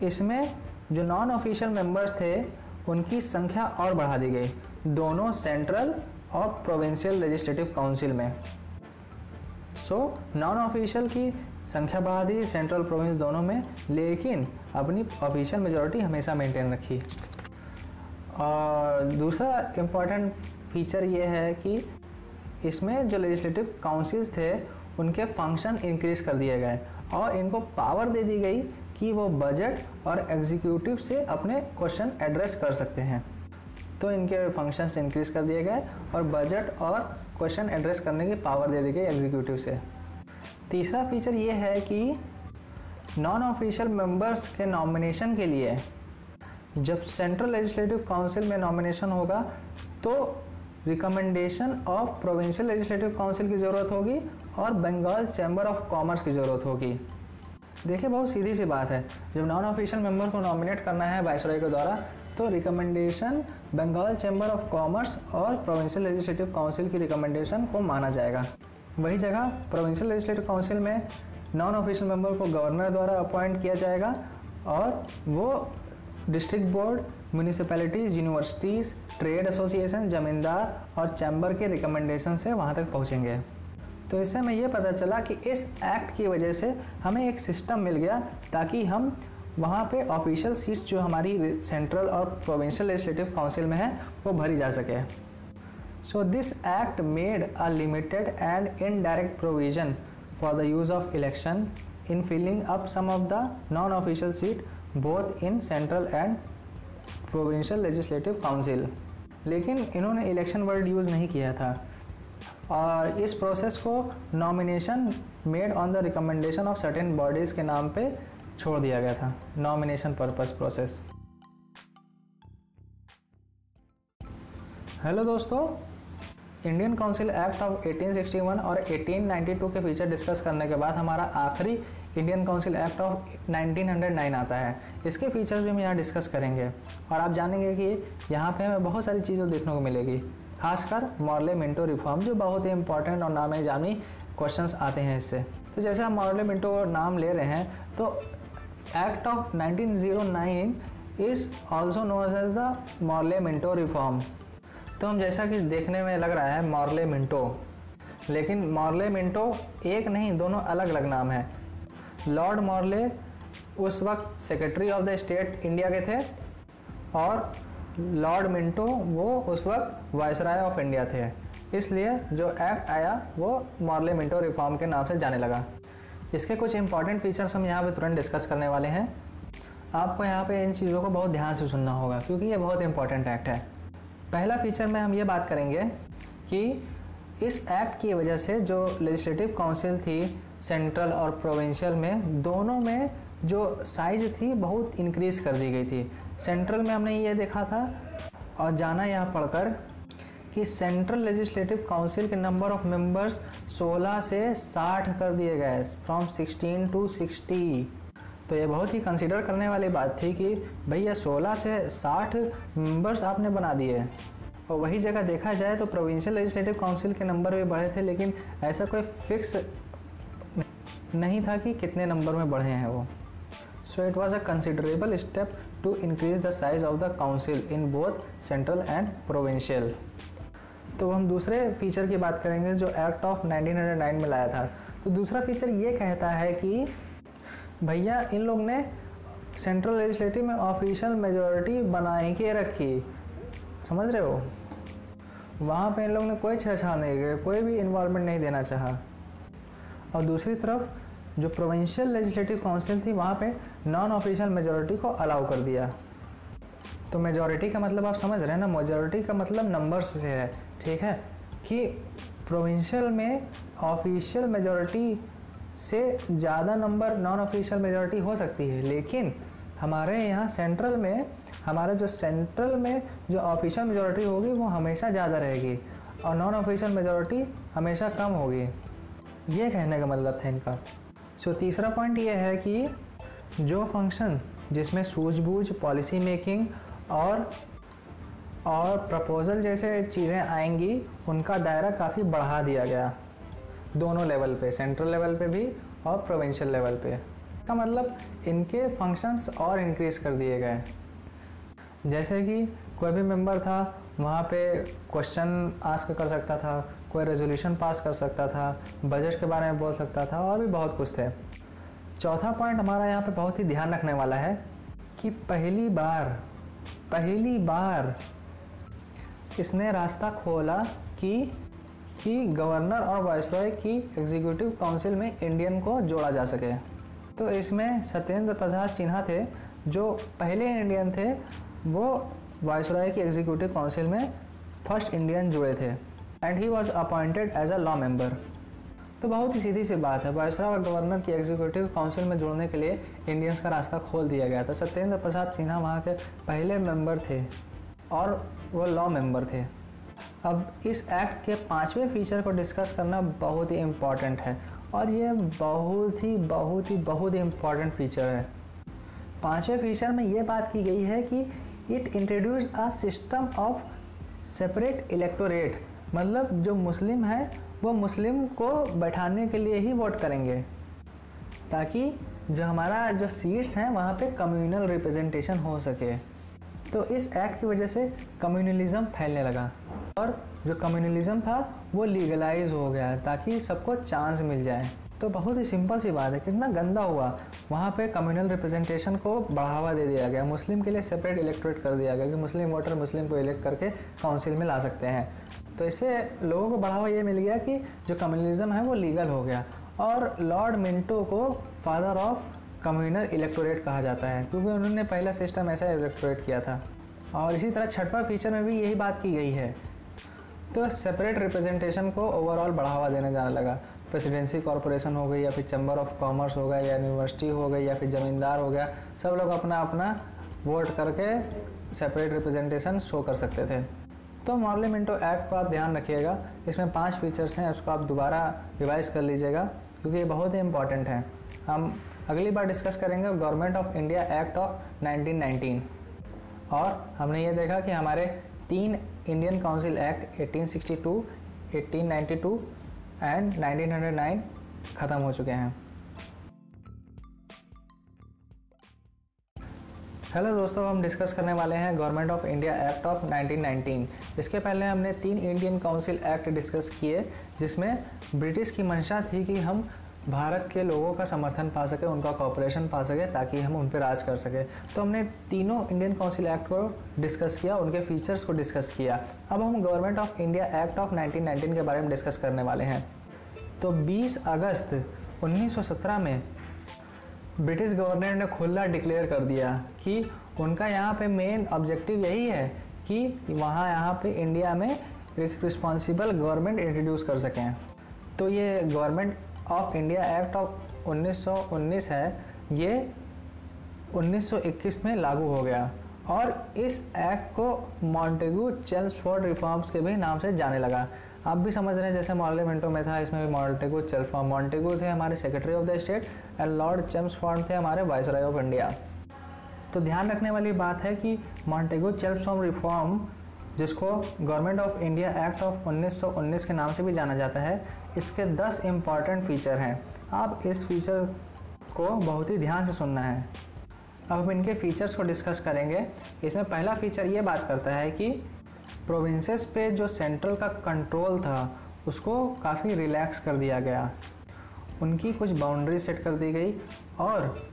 इसमें जो नॉन ऑफिशियल मेंबर्स थे, उनकी संख्या और बढ़ा दी गई। दोनों सेंट्रल और प्रोविंशियल लेजिस्लेटिव काउंसिल में। सो नॉन ऑफिशियल की संख्या बढ़ा दी सेंट्रल प्रोविंस दोनों में, लेकिन अपनी ऑफिशियल मेजोरिटी हमेशा मेंटेन रखी। और दूसरा इंपॉर्टेंट फीचर ये है कि इसमें जो लेजिस्लेटिव काउंसिल्स थे, उनके फ़ंक्शन इंक्रीज कर दिए गए और इनको पावर दे दी गई कि वो बजट और एग्जीक्यूटिव से अपने क्वेश्चन एड्रेस कर सकते हैं। तो इनके फ़ंक्शंस इंक्रीज कर दिए गए और बजट और क्वेश्चन एड्रेस करने की पावर दे दी गई एग्जीक्यूटिव से। तीसरा फीचर ये है कि नॉन ऑफिशियल मेंबर्स के नॉमिनेशन के लिए जब सेंट्रल लेजिस्लेटिव काउंसिल में नॉमिनेशन होगा तो recommendation of provincial legislative council की ज़रूरत होगी और बंगाल चैम्बर ऑफ़ कॉमर्स की ज़रूरत होगी। देखिए, बहुत सीधी सी बात है। जब नॉन ऑफिशियल मेंबर को नॉमिनेट करना है वायसराय के द्वारा तो recommendation Bengal chamber of commerce और प्रोविंशियल लेजिस्लेटिव काउंसिल की रिकमेंडेशन को माना जाएगा। वही जगह प्रोविंशियल लेजिस्लेटिव काउंसिल में नॉन ऑफिशियल मेंबर को गवर्नर द्वारा अपॉइंट किया जाएगा और वो district board municipalities universities trade association zamindar और चैम्बर के रिकमेंडेशन से वहाँ तक पहुँचेंगे। तो इससे हमें ये पता चला कि इस एक्ट की वजह से हमें एक सिस्टम मिल गया ताकि हम वहाँ पे ऑफिशियल सीट्स जो हमारी सेंट्रल और प्रोविंशियल लेजिस्लेटिव काउंसिल में है, वो भरी जा सके। So this act made a limited and indirect provision for the use of election in filling up some of the non official seat both in central and provincial legislative council लेकिन इन्होंने election word use नहीं किया था। और इस process को nomination made on the recommendation of certain bodies के नाम पे छोड़ दिया गया था। नॉमिनेशन पर्पस प्रोसेस हेलो दोस्तों इंडियन काउंसिल एक्ट ऑफ़ 1861 और 1892 के फीचर डिस्कस करने के बाद हमारा आखिरी इंडियन काउंसिल एक्ट ऑफ़ 1909 आता है। इसके फीचर्स भी हम यहाँ डिस्कस करेंगे। और आप जानेंगे कि यहाँ पे हमें बहुत सारी चीज़ें देखने को मिलेगी। खासकर मॉर्ले मिंटो रिफॉर्म, जो बहुत ही इंपॉर्टेंट और नामे जानी क्वेश्चंस आते हैं इससे। तो जैसे हम मॉर्ले मिंटो नाम ले रहे हैं तो act of 1909 is also known as the Morley Minto reform. तो हम जैसा कि देखने में लग रहा है मॉर्ले मिंटो। लेकिन मॉर्ले मिंटो एक नहीं, दोनों अलग अलग नाम है। लॉर्ड मॉर्ले उस वक्त secretary of the state India के थे और लॉर्ड मिंटो वो उस वक्त वायसराय ऑफ़ इंडिया थे। इसलिए जो एक्ट आया, वो मॉर्ले मिंटो रिफॉर्म के नाम से जाने लगा। इसके कुछ इंपॉर्टेंट फीचर्स हम यहाँ पे तुरंत डिस्कस करने वाले हैं। आपको यहाँ पे इन चीज़ों को बहुत ध्यान से सुनना होगा, क्योंकि ये बहुत इंपॉर्टेंट एक्ट है। पहला फीचर में हम ये बात करेंगे कि इस एक्ट की वजह से जो लेजिस्लेटिव काउंसिल थी सेंट्रल और प्रोविंशियल में, दोनों में जो साइज़ थी बहुत इंक्रीज़ कर दी गई थी। सेंट्रल में हमने ये देखा था और जाना यहाँ पढ़कर कि सेंट्रल लेजिस्लेटिव काउंसिल के नंबर ऑफ़ मेंबर्स 16 से 60 कर दिए गए फ्रॉम 16 टू 60 तो ये बहुत ही कंसिडर करने वाली बात थी कि भैया 16 से 60 मेंबर्स आपने बना दिए। और वही जगह देखा जाए तो प्रोविंशियल लेजिस्लेटिव काउंसिल के नंबर भी बढ़े थे, लेकिन ऐसा कोई फिक्स नहीं था कि कितने नंबर में बढ़े हैं वो। So it was a considerable step to increase the size of the council in both central and provincial तो हम दूसरे फीचर की बात करेंगे जो एक्ट ऑफ़ 1909 में लाया था। तो दूसरा फीचर ये कहता है कि भैया, इन लोग ने सेंट्रल लेजिस्लेटिव में ऑफिशियल मेजोरिटी बनाए के रखी। समझ रहे हो? वहाँ पे इन लोग ने कोई छेड़छाड़ नहीं किया कोई भी इन्वॉल्वमेंट नहीं देना चाहा। और दूसरी तरफ़, जो प्रोविंशियल लेजिस्लेटिव काउंसिल थी, वहाँ पे नॉन ऑफिशियल मेजोरिटी को अलाउ कर दिया। तो मेजोरिटी का मतलब आप समझ रहे हैं ना मेजोरिटी का मतलब नंबर्स से है, ठीक है? कि प्रोविंशियल में ऑफिशियल मेजोरिटी से ज़्यादा नंबर नॉन ऑफिशियल मेजोरिटी हो सकती है, लेकिन हमारे यहाँ सेंट्रल में, हमारे जो सेंट्रल में जो ऑफिशियल मेजोरिटी होगी, वो हमेशा ज़्यादा रहेगी और नॉन ऑफिशियल मेजोरिटी हमेशा कम होगी। ये कहने का मतलब था इनका। सो so, तीसरा पॉइंट ये है कि जो फ़ंक्शन जिसमें सूझबूझ पॉलिसी मेकिंग और और प्रपोज़ल जैसे चीज़ें आएँगी उनका दायरा काफ़ी बढ़ा दिया गया। दोनों लेवल पे सेंट्रल लेवल पे भी और प्रोविंशियल लेवल पे। इसका मतलब इनके फ़ंक्शंस और इंक्रीज़ कर दिए गए। जैसे कि कोई भी मेंबर था वहाँ पे क्वेश्चन आस्क कर सकता था कोई रेजोल्यूशन पास कर सकता था बजट के बारे में बोल सकता था और भी बहुत कुछ थे। चौथा पॉइंट हमारा यहाँ पे बहुत ही ध्यान रखने वाला है कि पहली बार पहली बार इसने रास्ता खोला कि कि गवर्नर और वायसरॉय की एग्जीक्यूटिव काउंसिल में इंडियन को जोड़ा जा सके। तो इसमें सत्येंद्र प्रसाद सिन्हा थे, जो पहले इंडियन थे, वो वायसरॉय की एग्जीक्यूटिव काउंसिल में फ़र्स्ट इंडियन जुड़े थे। And he was appointed as a law member तो बहुत ही सीधी सी बात है। वायसराय और गवर्नर की एग्जीक्यूटिव काउंसिल में जुड़ने के लिए इंडियंस का रास्ता खोल दिया गया था। सत्येंद्र प्रसाद सिन्हा वहाँ के पहले मेंबर थे और वो लॉ मेंबर थे। अब इस एक्ट के पाँचवें फीचर को डिस्कस करना बहुत ही इंपॉर्टेंट है। और ये बहुत ही बहुत ही बहुत ही इंपॉर्टेंट फीचर है। पाँचवें फीचर में ये बात की गई है कि it introduce a system of separate electorate मतलब जो मुस्लिम है, वो मुस्लिम को बैठाने के लिए ही वोट करेंगे। ताकि जो हमारा जो सीट्स हैं, वहाँ पे कम्युनल रिप्रेजेंटेशन हो सके। तो इस एक्ट की वजह से कम्युनलिज्म फैलने लगा। और जो कम्युनलिज्म था, वो लीगलाइज हो गया, ताकि सबको चांस मिल जाए। तो बहुत ही सिंपल सी बात है, कितना गंदा हुआ। वहाँ पे कम्युनल रिप्रेजेंटेशन को बढ़ावा दे दिया गया। मुस्लिम के लिए सेपरेट इलेक्ट्रेट कर दिया गया कि मुस्लिम वोटर मुस्लिम को इलेक्ट करके काउंसिल में ला सकते हैं। तो इससे लोगों को बढ़ावा ये मिल गया कि जो कम्युनलिज्म है वो लीगल हो गया। और लॉर्ड मिंटो को फादर ऑफ़ कम्युनल इलेक्टोरेट कहा जाता है, क्योंकि उन्होंने पहला सिस्टम ऐसा इलेक्टोरेट किया था। और इसी तरह छठवा फीचर में भी यही बात की गई है। तो सेपरेट रिप्रेजेंटेशन को ओवरऑल बढ़ावा देने जाने लगा। प्रेसिडेंसी कॉरपोरेशन हो गई या फिर चैम्बर ऑफ़ कॉमर्स हो गया या यूनिवर्सिटी हो गई या फिर ज़मींदार हो गया, सब लोग अपना अपना वोट करके सेपरेट रिप्रेजेंटेशन शो कर सकते थे। तो मॉर्लिमेंटो एक्ट को आप ध्यान रखिएगा। इसमें पाँच फीचर्स हैं उसको आप दोबारा रिवाइज कर लीजिएगा क्योंकि ये बहुत ही इंपॉर्टेंट है। हम अगली बार डिस्कस करेंगे Government of India Act of 1919 और हमने ये देखा कि हमारे तीन इंडियन काउंसिल एक्ट 1862, 1892 एंड 1909 ख़त्म हो चुके हैं। हेलो दोस्तों, हम डिस्कस करने वाले हैं Government of India Act of 1919 इसके पहले हमने तीन इंडियन काउंसिल एक्ट डिस्कस किए, जिसमें ब्रिटिश की मंशा थी कि हम भारत के लोगों का समर्थन पा सके, उनका कॉपरेशन पा सके, ताकि हम उन पर राज कर सके। तो हमने तीनों इंडियन काउंसिल एक्ट को डिस्कस किया, उनके फीचर्स को डिस्कस किया। अब हम Government of India Act of 1919 के बारे में डिस्कस करने वाले हैं। तो 20 अगस्त 1917 में ब्रिटिश गवर्नर ने खुला डिक्लेयर कर दिया कि उनका यहाँ पे मेन ऑब्जेक्टिव यही है कि वहाँ यहाँ पे इंडिया में रिस्पॉन्सिबल गवर्नमेंट इंट्रोड्यूस कर सकें। तो ये Government of India Act of 1919 है, ये 1921 में लागू हो गया और इस एक्ट को मॉन्टेगू चेल्सफोर्ड रिफॉर्म्स के भी नाम से जाने लगा। आप भी समझ रहे हैं, जैसे मॉर्लेमेंटो में था, इसमें भी मॉन्टेगू चेल्सफॉर्ड मॉन्टेगू थे हमारे secretary of the state and Lord Chelmsford थे हमारे वाइसराय ऑफ़ इंडिया तो ध्यान रखने वाली बात है कि मॉन्टेगो चेल्सफॉर्ड रिफॉर्म जिसको Government of India Act of 1919 के नाम से भी जाना जाता है, इसके 10 इंपॉर्टेंट फीचर हैं। आप इस फीचर को बहुत ही ध्यान से सुनना है। अब हम इनके फीचर्स को डिस्कस करेंगे। इसमें पहला फीचर ये बात करता है कि प्रोविंसेस पे जो सेंट्रल का कंट्रोल था, उसको काफ़ी रिलैक्स कर दिया गया। उनकी कुछ बाउंड्री सेट कर दी गई और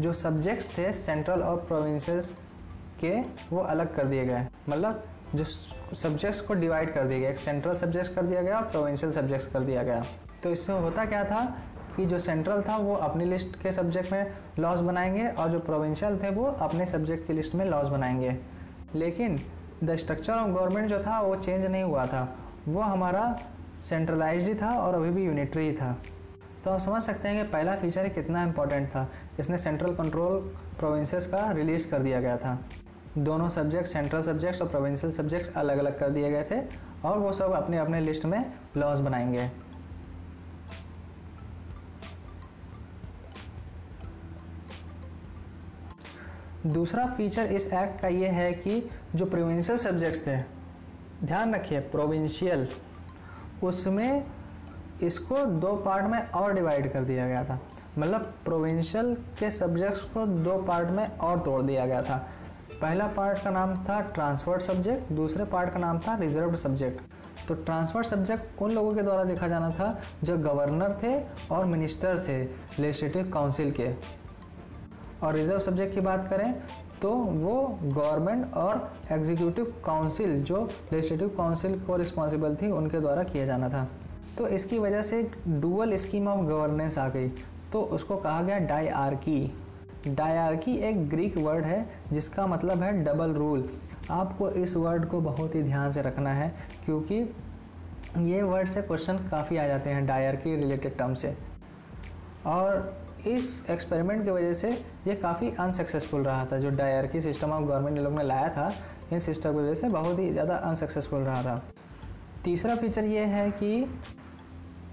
जो सब्जेक्ट्स थे सेंट्रल और प्रोविंसेस के, वो अलग कर दिए गए। मतलब जो सब्जेक्ट्स को डिवाइड कर दिया गया एक सेंट्रल सब्जेक्ट्स कर दिया गया और प्रोविंशियल सब्जेक्ट्स कर दिया गया। तो इससे होता क्या था कि जो सेंट्रल था, वो अपनी लिस्ट के सब्जेक्ट में लॉस बनाएँगे और जो प्रोविंशियल थे, वो अपने सब्जेक्ट की लिस्ट में लॉस बनाएँगे। लेकिन द स्ट्रक्चर ऑफ़ गवर्नमेंट जो था, वो चेंज नहीं हुआ था। वो हमारा सेंट्रलाइज ही था और अभी भी यूनिटरी ही था। तो आप समझ सकते हैं कि पहला फीचर कितना इंपॉर्टेंट था। इसने सेंट्रल कंट्रोल प्रोविंसेस का रिलीज़ कर दिया गया था। दोनों सब्जेक्ट सेंट्रल सब्जेक्ट्स और प्रोविंशियल सब्जेक्ट्स अलग अलग कर दिए गए थे और वो सब अपने अपने लिस्ट में लॉज बनाएँगे। दूसरा फीचर इस एक्ट का ये है कि जो प्रोविंशियल सब्जेक्ट्स थे, ध्यान रखिए प्रोविंशियल उसमें इसको दो पार्ट में और डिवाइड कर दिया गया था। मतलब प्रोविंशियल के सब्जेक्ट्स को दो पार्ट में और तोड़ दिया गया था। पहला पार्ट का नाम था ट्रांसफर्ड सब्जेक्ट दूसरे पार्ट का नाम था रिज़र्व सब्जेक्ट तो ट्रांसफ़र सब्जेक्ट उन लोगों के द्वारा देखा जाना था जो गवर्नर थे और मिनिस्टर थे लेजिस्लेटिव काउंसिल के। और रिज़र्व सब्जेक्ट की बात करें तो वो गवर्नमेंट और एग्जीक्यूटिव काउंसिल जो लेजिस्लेटिव काउंसिल को रिस्पॉन्सिबल थी, उनके द्वारा किया जाना था। तो इसकी वजह से डुअल स्कीम ऑफ़ गवर्नेंस आ गई। तो उसको कहा गया डायआर्की डायआर्की एक ग्रीक वर्ड है, जिसका मतलब है डबल रूल आपको इस वर्ड को बहुत ही ध्यान से रखना है, क्योंकि ये वर्ड से क्वेश्चन काफ़ी आ जाते हैं डायआर्की रिलेटेड टर्म से। और इस एक्सपेरिमेंट की वजह से ये काफ़ी अनसक्सेसफुल रहा था, जो डायरकी सिस्टम ऑफ़ गवर्नमेंट लोग ने लाया था इन सिस्टम की वजह से बहुत ही ज़्यादा अनसक्सेसफुल रहा था। तीसरा फीचर ये है कि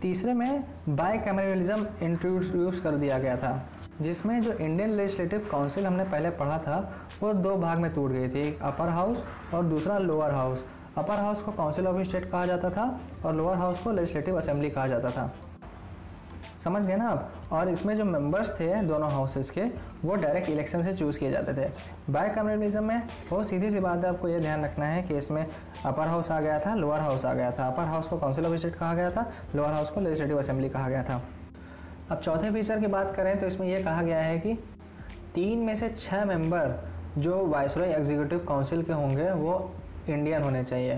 तीसरे में बाय कैमरलिज्म इंट्रोड्यूस कर दिया गया था, जिसमें जो इंडियन लेजिस्लेटिव काउंसिल हमने पहले पढ़ा था, वो दो भाग में टूट गई थी, एक अपर हाउस और दूसरा लोअर हाउस अपर हाउस को काउंसिल ऑफ़ स्टेट कहा जाता था और लोअर हाउस को लेजिस्लेटिव असेंबली कहा जाता था। समझ गए ना आप? और इसमें जो मेंबर्स थे दोनों हाउसेस के, वो डायरेक्ट इलेक्शन से चूज़ किए जाते थे। बाय कम्युनलिज्म में बहुत सीधी सी बात है, आपको ये ध्यान रखना है कि इसमें अपर हाउस आ गया था लोअर हाउस आ गया था। अपर हाउस को काउंसिल ऑफ़ स्टेट कहा गया था लोअर हाउस को लेजिस्लेटिव असेंबली कहा गया था। अब चौथे फीचर की बात करें तो इसमें यह कहा गया है कि तीन में से छः मेंबर जो वाइसरॉय एग्जीक्यूटिव काउंसिल के होंगे, वो इंडियन होने चाहिए।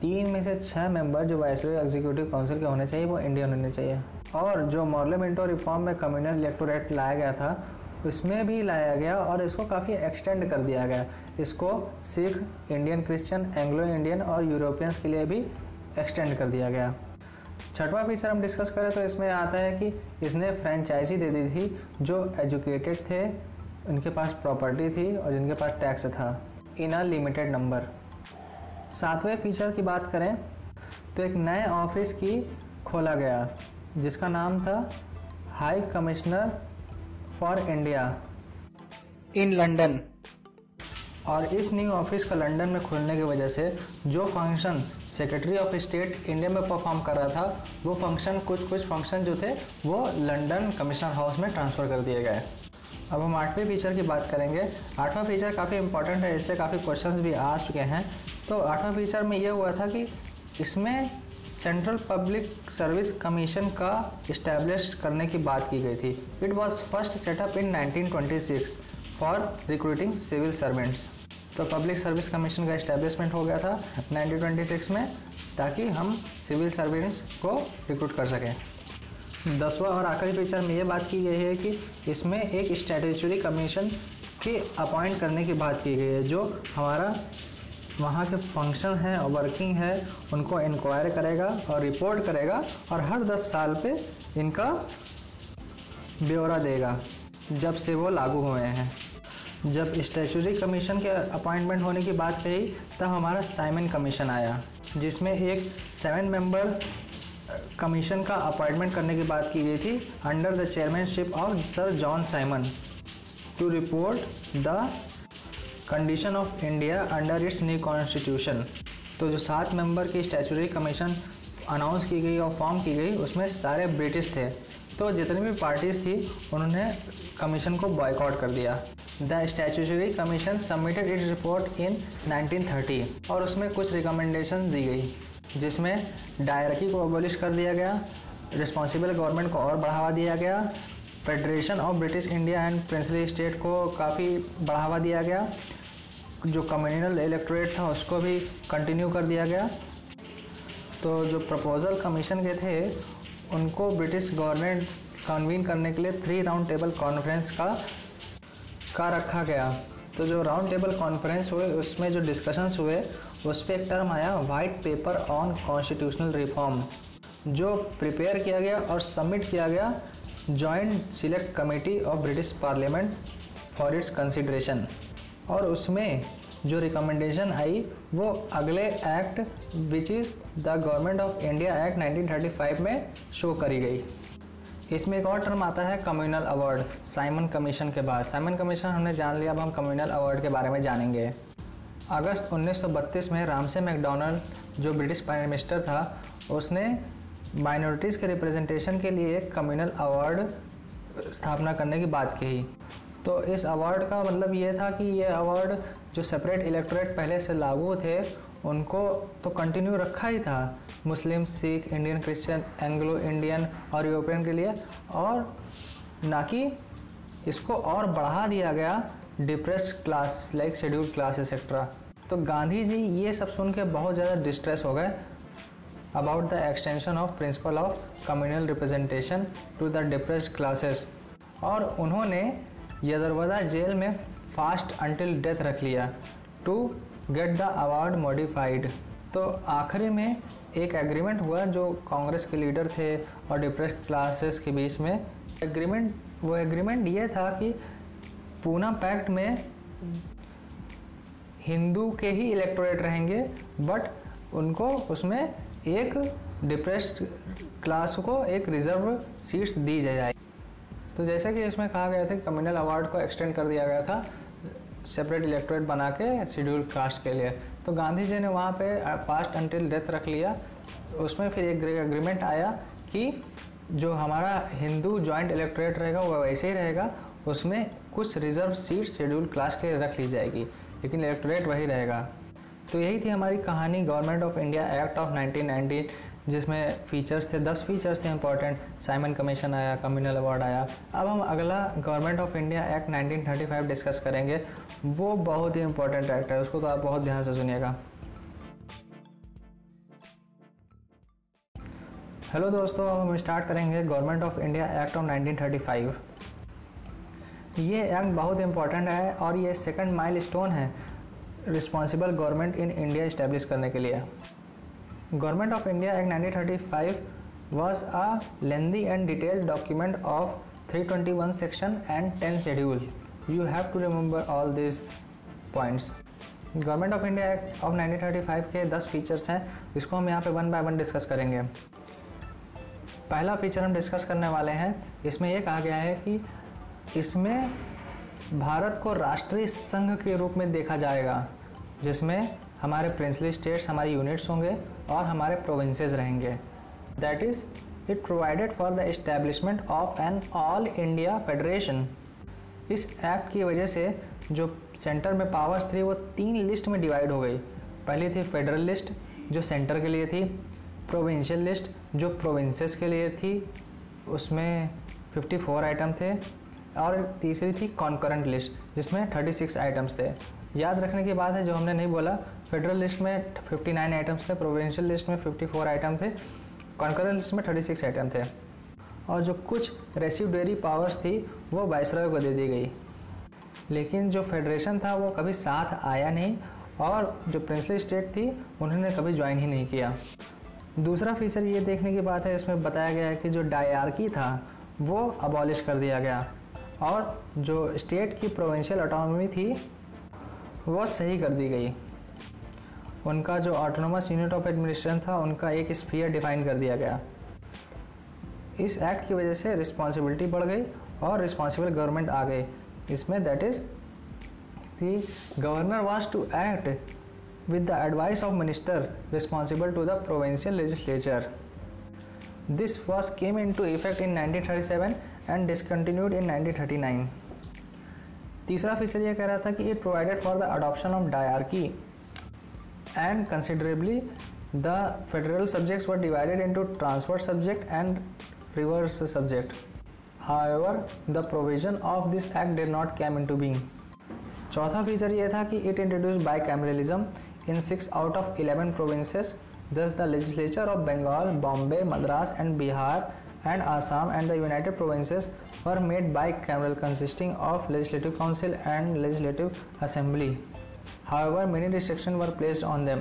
तीन में से छः मेंबर जो वाइसरॉय एग्जीक्यूटिव काउंसिल के होने चाहिए, वो इंडियन होने चाहिए। और जो मॉर्लेमेंटो रिफॉर्म में कम्युनल इलेक्टोरेट लाया गया था, उसमें भी लाया गया और इसको काफ़ी एक्सटेंड कर दिया गया। इसको Sikh Indian Christian Anglo Indian और यूरोपियंस के लिए भी एक्सटेंड कर दिया गया। छठवां फीचर हम डिस्कस करें तो इसमें आता है कि इसने फ्रेंचाइजी दे दी थी, जो एजुकेटेड थे, उनके पास प्रॉपर्टी थी और जिनके पास टैक्स था। इन अ लिमिटेड नंबर सातवें फीचर की बात करें तो एक नए ऑफ़िस की खोला गया। जिसका नाम था high commissioner for India. In London. और इस न्यू ऑफ़िस का लंदन में खुलने की वजह से जो function secretary of state India में परफॉर्म कर रहा था वो फ़ंक्शन कुछ कुछ फ़ंक्शन जो थे वो लंदन कमिश्नर हाउस में ट्रांसफ़र कर दिए गए। अब हम आठवें फीचर की बात करेंगे। आठवां फीचर काफ़ी इंपॉर्टेंट है इससे काफ़ी क्वेश्चंस भी आ चुके हैं। तो आठवां फीचर में ये हुआ था कि इसमें सेंट्रल पब्लिक सर्विस कमीशन का इस्टेब्लिश करने की बात की गई थी। It was first set up in 1926 for recruiting civil servants तो पब्लिक सर्विस कमीशन का इस्टेब्लिशमेंट हो गया था 1926 में, ताकि हम सिविल सर्वेंट्स को रिक्रूट कर सकें। दसवा और आखिरी पिक्चर में ये बात की गई है कि इसमें एक स्टैट्यूटरी कमीशन के अपॉइंट करने की बात की गई है, जो हमारा वहाँ के फ़ंक्शन है और वर्किंग है, उनको इंक्वायर करेगा और रिपोर्ट करेगा और हर दस साल पे इनका ब्यौरा देगा, जब से वो लागू हुए हैं। जब स्टैचुरी कमीशन के अपॉइंटमेंट होने की बात कही, तब हमारा साइमन कमीशन आया, जिसमें एक सेवन मेंबर कमीशन का अपॉइंटमेंट करने की बात की गई थी under the chairmanship of sir John Simon to report the condition of India under its new constitution तो जो सात मेंबर की स्टैचुरी कमीशन अनाउंस की गई और फॉर्म की गई, उसमें सारे ब्रिटिश थे। तो जितनी भी पार्टीज़ थी, उन्होंने कमीशन को बॉयकॉट कर दिया। The statutory commission submitted its report in 1930 और उसमें कुछ रिकमेंडेशन दी गई, जिसमें डायरकी को अबोलिश कर दिया गया रिस्पॉन्सिबल गवर्नमेंट को और बढ़ावा दिया गया federation of British India and princely state को काफ़ी बढ़ावा दिया गया जो कम्युनल इलेक्ट्रेट था, उसको भी कंटिन्यू कर दिया गया। तो जो प्रपोजल कमीशन के थे, उनको ब्रिटिश गवर्नमेंट कन्वीन करने के लिए थ्री राउंड टेबल कॉन्फ्रेंस का का रखा गया। तो जो राउंड टेबल कॉन्फ्रेंस हुए, उसमें जो डिस्कशंस हुए, उस पर एक टर्म आया white paper on constitutional reform जो प्रिपेयर किया गया और सबमिट किया गया joint select committee of British parliament for its consideration और उसमें जो रिकमेंडेशन आई, वो अगले act which is the Government of India Act 1935 में शो करी गई। इसमें एक और टर्म आता है कम्युनल अवार्ड साइमन कमीशन के बाद साइमन कमीशन हमने जान लिया, अब हम कम्युनल अवार्ड के बारे में जानेंगे। अगस्त 1932 में रामसे मैकडोनल्ड, जो ब्रिटिश प्राइम मिनिस्टर था, उसने माइनॉरिटीज़ के रिप्रेजेंटेशन के लिए एक कम्युनल अवार्ड स्थापना करने की बात कही। तो इस अवार्ड का मतलब ये था कि ये अवार्ड जो सेपरेट इलेक्टोरेट पहले से लागू थे, उनको तो कंटिन्यू रखा ही था। Muslim, Sikh Indian Christian Anglo Indian और यूरोपियन के लिए। और ना कि इसको और बढ़ा दिया गया depress class like schedule class etcetera तो गांधी जी ये सब सुन के बहुत ज़्यादा डिस्ट्रेस हो गए about the extension of principle of communal representation to the depress classes और उन्होंने यदरवदा जेल में फास्ट अंटिल डेथ रख लिया। To get the award modified तो आखिरी में एक एग्रीमेंट हुआ जो कांग्रेस के लीडर थे और डिप्रेस क्लासेस के बीच में। एग्रीमेंट वो एग्रीमेंट ये था कि पूना पैक्ट में हिंदू के ही इलेक्टोरेट रहेंगे बट उनको उसमें एक डिप्रेस्ड क्लास को एक रिज़र्व सीट्स दी जाए। तो जैसा कि इसमें कहा गया था कि कम्युनल अवार्ड को एक्सटेंड कर दिया गया था सेपरेट इलेक्टोरेट बना के शेड्यूल कास्ट के लिए। तो गांधी जी ने वहाँ पे पास्ट अंटिल डेथ रख लिया। उसमें फिर एक एग्रीमेंट आया कि जो हमारा हिंदू जॉइंट इलेक्टोरेट रहेगा, वो वैसे ही रहेगा। उसमें कुछ रिज़र्व सीट शेड्यूल क्लास के रख ली जाएगी, लेकिन इलेक्टोरेट वही रहेगा। तो यही थी हमारी कहानी Government of India Act of 1919 जिसमें फीचर्स थे, दस फीचर्स थे इंपॉर्टेंट साइमन कमीशन आया कम्युनल अवार्ड आया। अब हम अगला Government of India Act 1935 discuss करेंगे। वो बहुत ही इंपॉर्टेंट एक्ट है, उसको तो आप बहुत ध्यान से सुनिएगा। हेलो दोस्तों, हम स्टार्ट करेंगे Government of India Act of 1935 ये एक्ट बहुत इंपॉर्टेंट है और ये सेकंड माइलस्टोन है responsible government in India establish करने के लिए। Government of India Act 1935 was a lengthy and detailed document of 321 section and 10 schedule. You have to remember all these points. Government of India Act of 1935 के 10 features हैं, इसको हम यहाँ पे one by one discuss करेंगे पहला feature हम discuss करने वाले हैं, इसमें यह कहा गया है कि इसमें भारत को राष्ट्रीय संघ के रूप में देखा जाएगा, जिसमें हमारे प्रिंसली स्टेट्स हमारे यूनिट्स होंगे और हमारे प्रोविंसेस रहेंगे। That is it provided for the establishment of an all India federation इस एक्ट की वजह से जो सेंटर में पावर्स थी, वो तीन लिस्ट में डिवाइड हो गई। पहली थी फेडरल लिस्ट जो सेंटर के लिए थी। प्रोविंशियल लिस्ट जो प्रोविंसेस के लिए थी। उसमें 54 आइटम थे। और तीसरी थी कॉन्करेंट लिस्ट जिसमें 36 आइटम्स थे। याद रखने की बात है, जो हमने नहीं बोला फेडरल लिस्ट में 59 आइटम्स थे प्रोविंशियल लिस्ट में 54 आइटम थे कॉन्करेंट लिस्ट में 36 आइटम थे। और जो कुछ रेसिडेरी पावर्स थी, वो वायसरॉय को दे दी गई। लेकिन जो फेडरेशन था, वो कभी साथ आया नहीं और जो प्रिंसली स्टेट थी, उन्होंने कभी ज्वाइन ही नहीं किया। दूसरा फीचर ये देखने की बात है, इसमें बताया गया है कि जो डायरकी था, वो अबॉलिश कर दिया गया। और जो स्टेट की प्रोविंशियल ऑटोनॉमी थी, वो सही कर दी गई। उनका जो ऑटोनोमस यूनिट ऑफ़ एडमिनिस्ट्रेशन था, उनका एक स्फीयर डिफाइन कर दिया गया इस एक्ट की वजह से रिस्पॉन्सिबिलिटी बढ़ गई और रिस्पॉन्सिबल गवर्नमेंट आ गई इसमें that is the governor was to act with the advice of minister responsible to the provincial legislature. This was came into effect in 1937 and discontinued in 1939. तीसरा फीचर यह कह रहा था कि it provided for the adoption of dyarchy And considerably the federal subjects were divided into transport subject and rivers subject However, the provision of this act did not came into being. चौथा feature ये था कि it introduce bicameralism in six out of eleven provinces thus the legislature of Bengal Bombay Madras and Bihar and Assam and the United Provinces were made bicameral consisting of legislative council and legislative However many restriction were placed on them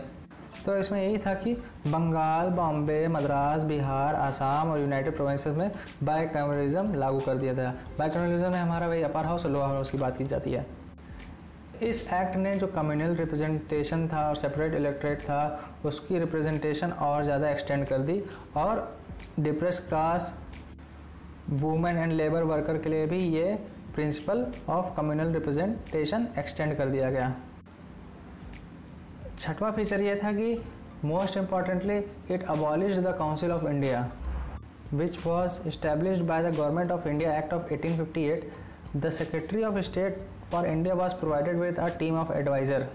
तो इसमें यही था कि बंगाल, बॉम्बे, मद्रास, बिहार, आसाम और United Provinces में bicameralism लागू कर दिया था बाई कैमरलिज्म में हमारा वही अपर हाउस और लोअर हाउस की बात की जाती है। इस एक्ट ने जो कम्युनल रिप्रेजेंटेशन था और सेपरेट इलेक्ट्रेट था, उसकी रिप्रेजेंटेशन और ज़्यादा एक्सटेंड कर दी और depress class, women and labour worker के लिए भी ये principle of communal representation extend कर दिया गया। छठवां फीचर यह था कि most importantly it abolish the Council of India which was establish by the Government of India Act of 1858 the secretary of state for India was provided with a team of adviser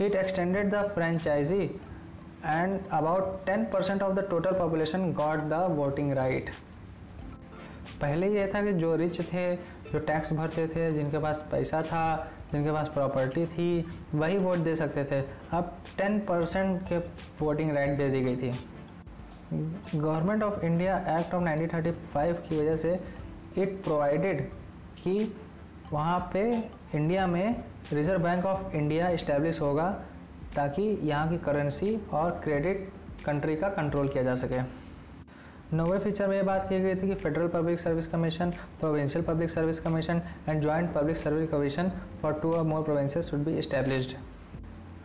it extended the franchise and about ten percent of the total population got the voting right पहले यह था कि जो rich थे, जो tax भरते थे, जिनके पास पैसा था जिनके पास प्रॉपर्टी थी, वही वोट दे सकते थे। अब 10 परसेंट के वोटिंग राइट दे दी गई थी। Government of India Act of 1935 की वजह से इट प्रोवाइडेड कि वहाँ पे इंडिया में Reserve Bank of India establish होगा, ताकि यहाँ की करेंसी और क्रेडिट कंट्री का कंट्रोल किया जा सके। नौवे फीचर में ये बात की गई थी कि federal public service commission provincial public service commission and joint public service commission for two or more provinces would be established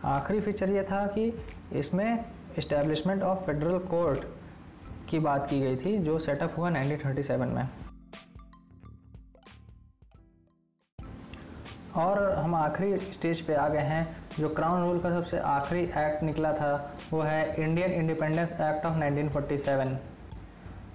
आखिरी फीचर ये था कि इसमें इस्टेब्लिशमेंट ऑफ़ फेडरल कोर्ट की बात की गई थी, जो सेटअप हुआ 1937 में। और हम आखिरी स्टेज पे आ गए हैं, जो क्राउन रूल का सबसे आखिरी एक्ट निकला था, वो है इंडियन इंडिपेंडेंस एक्ट ऑफ़ 1947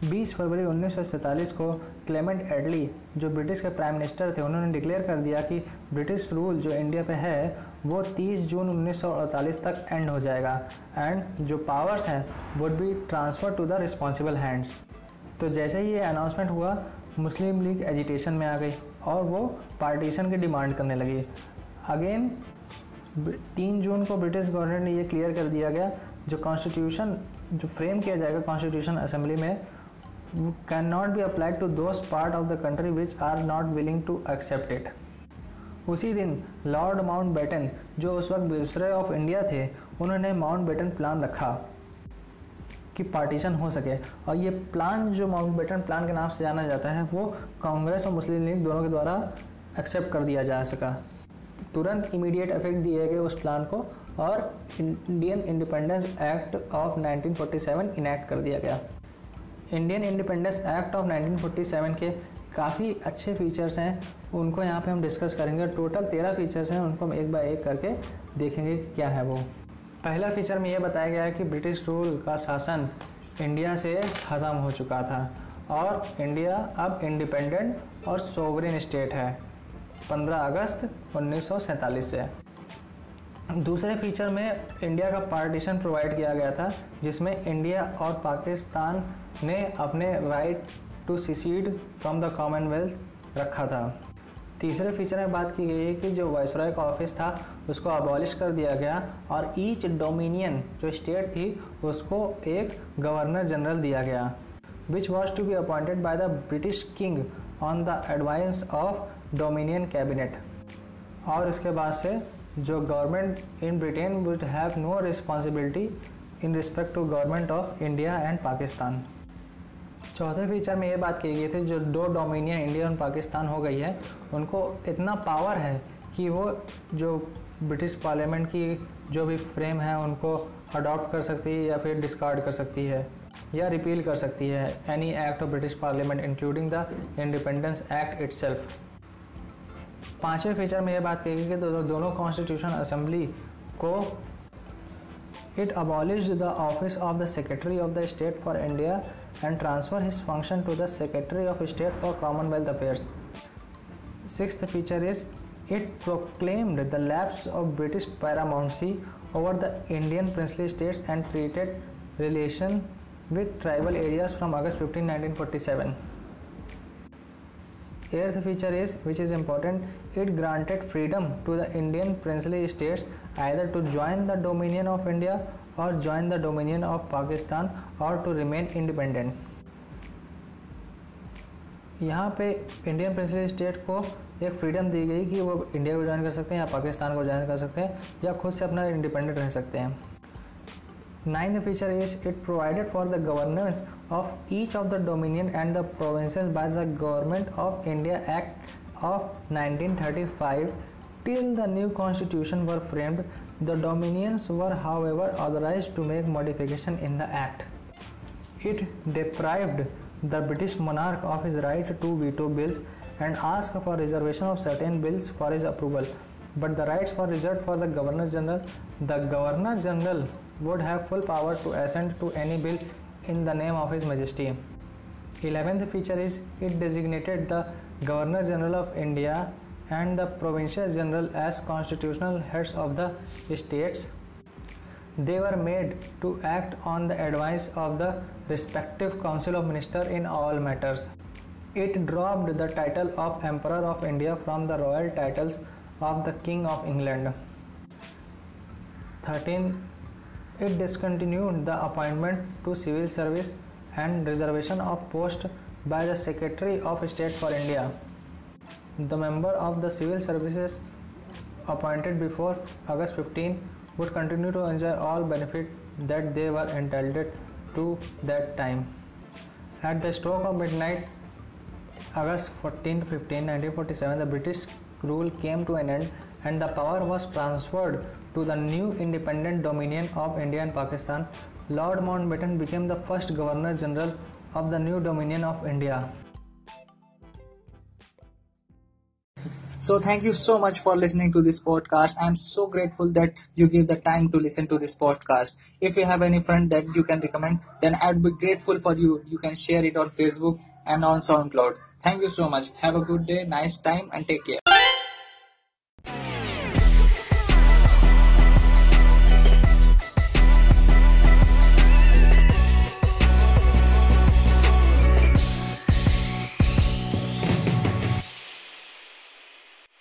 20 फरवरी 1947 को क्लेमेंट एडली, जो ब्रिटिश के प्राइम मिनिस्टर थे, उन्होंने डिक्लेयर कर दिया कि ब्रिटिश रूल जो इंडिया पे है, वो 30 जून 1948 तक एंड हो जाएगा। एंड जो पावर्स हैं would be transfer to the responsible hands तो जैसे ही ये अनाउंसमेंट हुआ, मुस्लिम लीग एजिटेशन में आ गई और वो पार्टीशन की डिमांड करने लगी। अगेन तीन जून को ब्रिटिश गवर्नमेंट ने ये क्लियर कर दिया गया, जो कॉन्स्टिट्यूशन जो फ्रेम किया जाएगा कॉन्स्टिट्यूशन असेंबली में can not be applied to those part of the country which are not willing to accept it उसी दिन लॉर्ड माउंट बेटन जो उस वक्त विसरे ऑफ़ इंडिया थे, उन्होंने माउंट बेटन प्लान रखा कि पार्टीशन हो सके। और ये प्लान जो माउंट बेटन प्लान के नाम से जाना जाता है, वो कांग्रेस और मुस्लिम लीग दोनों के द्वारा एक्सेप्ट कर दिया जा सका। तुरंत इमीडिएट इफ़ेक्ट दिए गए उस प्लान को और Indian Independence Act of 1947 enact कर दिया गया। इंडियन इंडिपेंडेंस एक्ट ऑफ़ 1947 के काफ़ी अच्छे फीचर्स हैं। उनको यहाँ पे हम डिस्कस करेंगे। टोटल तेरह फीचर्स हैं, उनको हम एक बाय एक करके देखेंगे क्या है वो। पहला फीचर में ये बताया गया है कि ब्रिटिश रूल का शासन इंडिया से ख़त्म हो चुका था और इंडिया अब इंडिपेंडेंट और सोवरेन स्टेट है। 15 अगस्त उन्नीस से दूसरे फीचर में इंडिया का पार्टीशन प्रोवाइड किया गया था, जिसमें इंडिया और पाकिस्तान ने अपने right to secede from the Commonwealth रखा था। तीसरे फीचर में बात की गई है कि जो वायसराय का ऑफ़िस था, उसको अबॉलिश कर दिया गया और ईच डोमिनियन जो स्टेट थी, उसको एक गवर्नर जनरल दिया गया which was to be appointed by the British king on the advice of dominion cabinet और इसके बाद से जो government in Britain would have no responsibility in respect to Government of India and Pakistan चौथे feature में ये बात कही गई थी जो दो डोमिनियन इंडिया और पाकिस्तान हो गई है उनको इतना पावर है कि वो जो ब्रिटिश पार्लियामेंट की जो भी फ्रेम है उनको अडॉप्ट कर सकती है या फिर डिस्कार्ड कर सकती है या रिपील कर सकती है any act of British parliament including the independence act itself पाँचवें फीचर में ये बात कही गई कि दो, दोनों कॉन्स्टिट्यूशन असेंबली को it abolish the office of the secretary of the state for India and transfer his function to the Secretary of State for Commonwealth Affairs. Sixth feature is it proclaimed the lapse of British paramountcy over the Indian princely states and treated relation with tribal areas from August 15, 1947. Eighth feature is, which is important, it granted freedom to the Indian princely states either to join the dominion of India और join the dominion of Pakistan और to remain independent यहाँ पे Indian president state को एक freedom दी गई कि वो India को ज्वाइन कर सकते हैं या पाकिस्तान को ज्वाइन कर सकते हैं या खुद से अपना इंडिपेंडेंट रह सकते हैं। Ninth feature is it provided for the governance of each of the dominion and the provinces by the Government of India Act of 1935 till the new constitution were framed The dominions were however authorized to make modification in the act. It deprived the British monarch of his right to veto bills and asked for reservation of certain bills for his approval. But the rights were reserved for the Governor General. The Governor General would have full power to assent to any bill in the name of His Majesty. 11th feature is it designated the Governor General of India and the Provincial General as constitutional heads of the states. They were made to act on the advice of the respective Council of Ministers in all matters. It dropped the title of Emperor of India from the royal titles of the King of England. 13 it discontinued the appointment to civil service and reservation of post by the Secretary of State for India. The member of the civil services appointed before August 15 would continue to enjoy all benefit that they were entitled to that time. At the stroke of midnight, August 14 15, 1947, the British rule came to an end and the power was transferred to the new independent dominion of India and Pakistan, Lord Mountbatten became the first Governor General of the new dominion of India. So thank you so much for listening to this podcast. I'm so grateful that you give the time to listen to this podcast. If you have any friend that you can recommend, then I'd be grateful for you. You can share it on Facebook and on SoundCloud. Thank you so much. Have a good day, nice time and take care.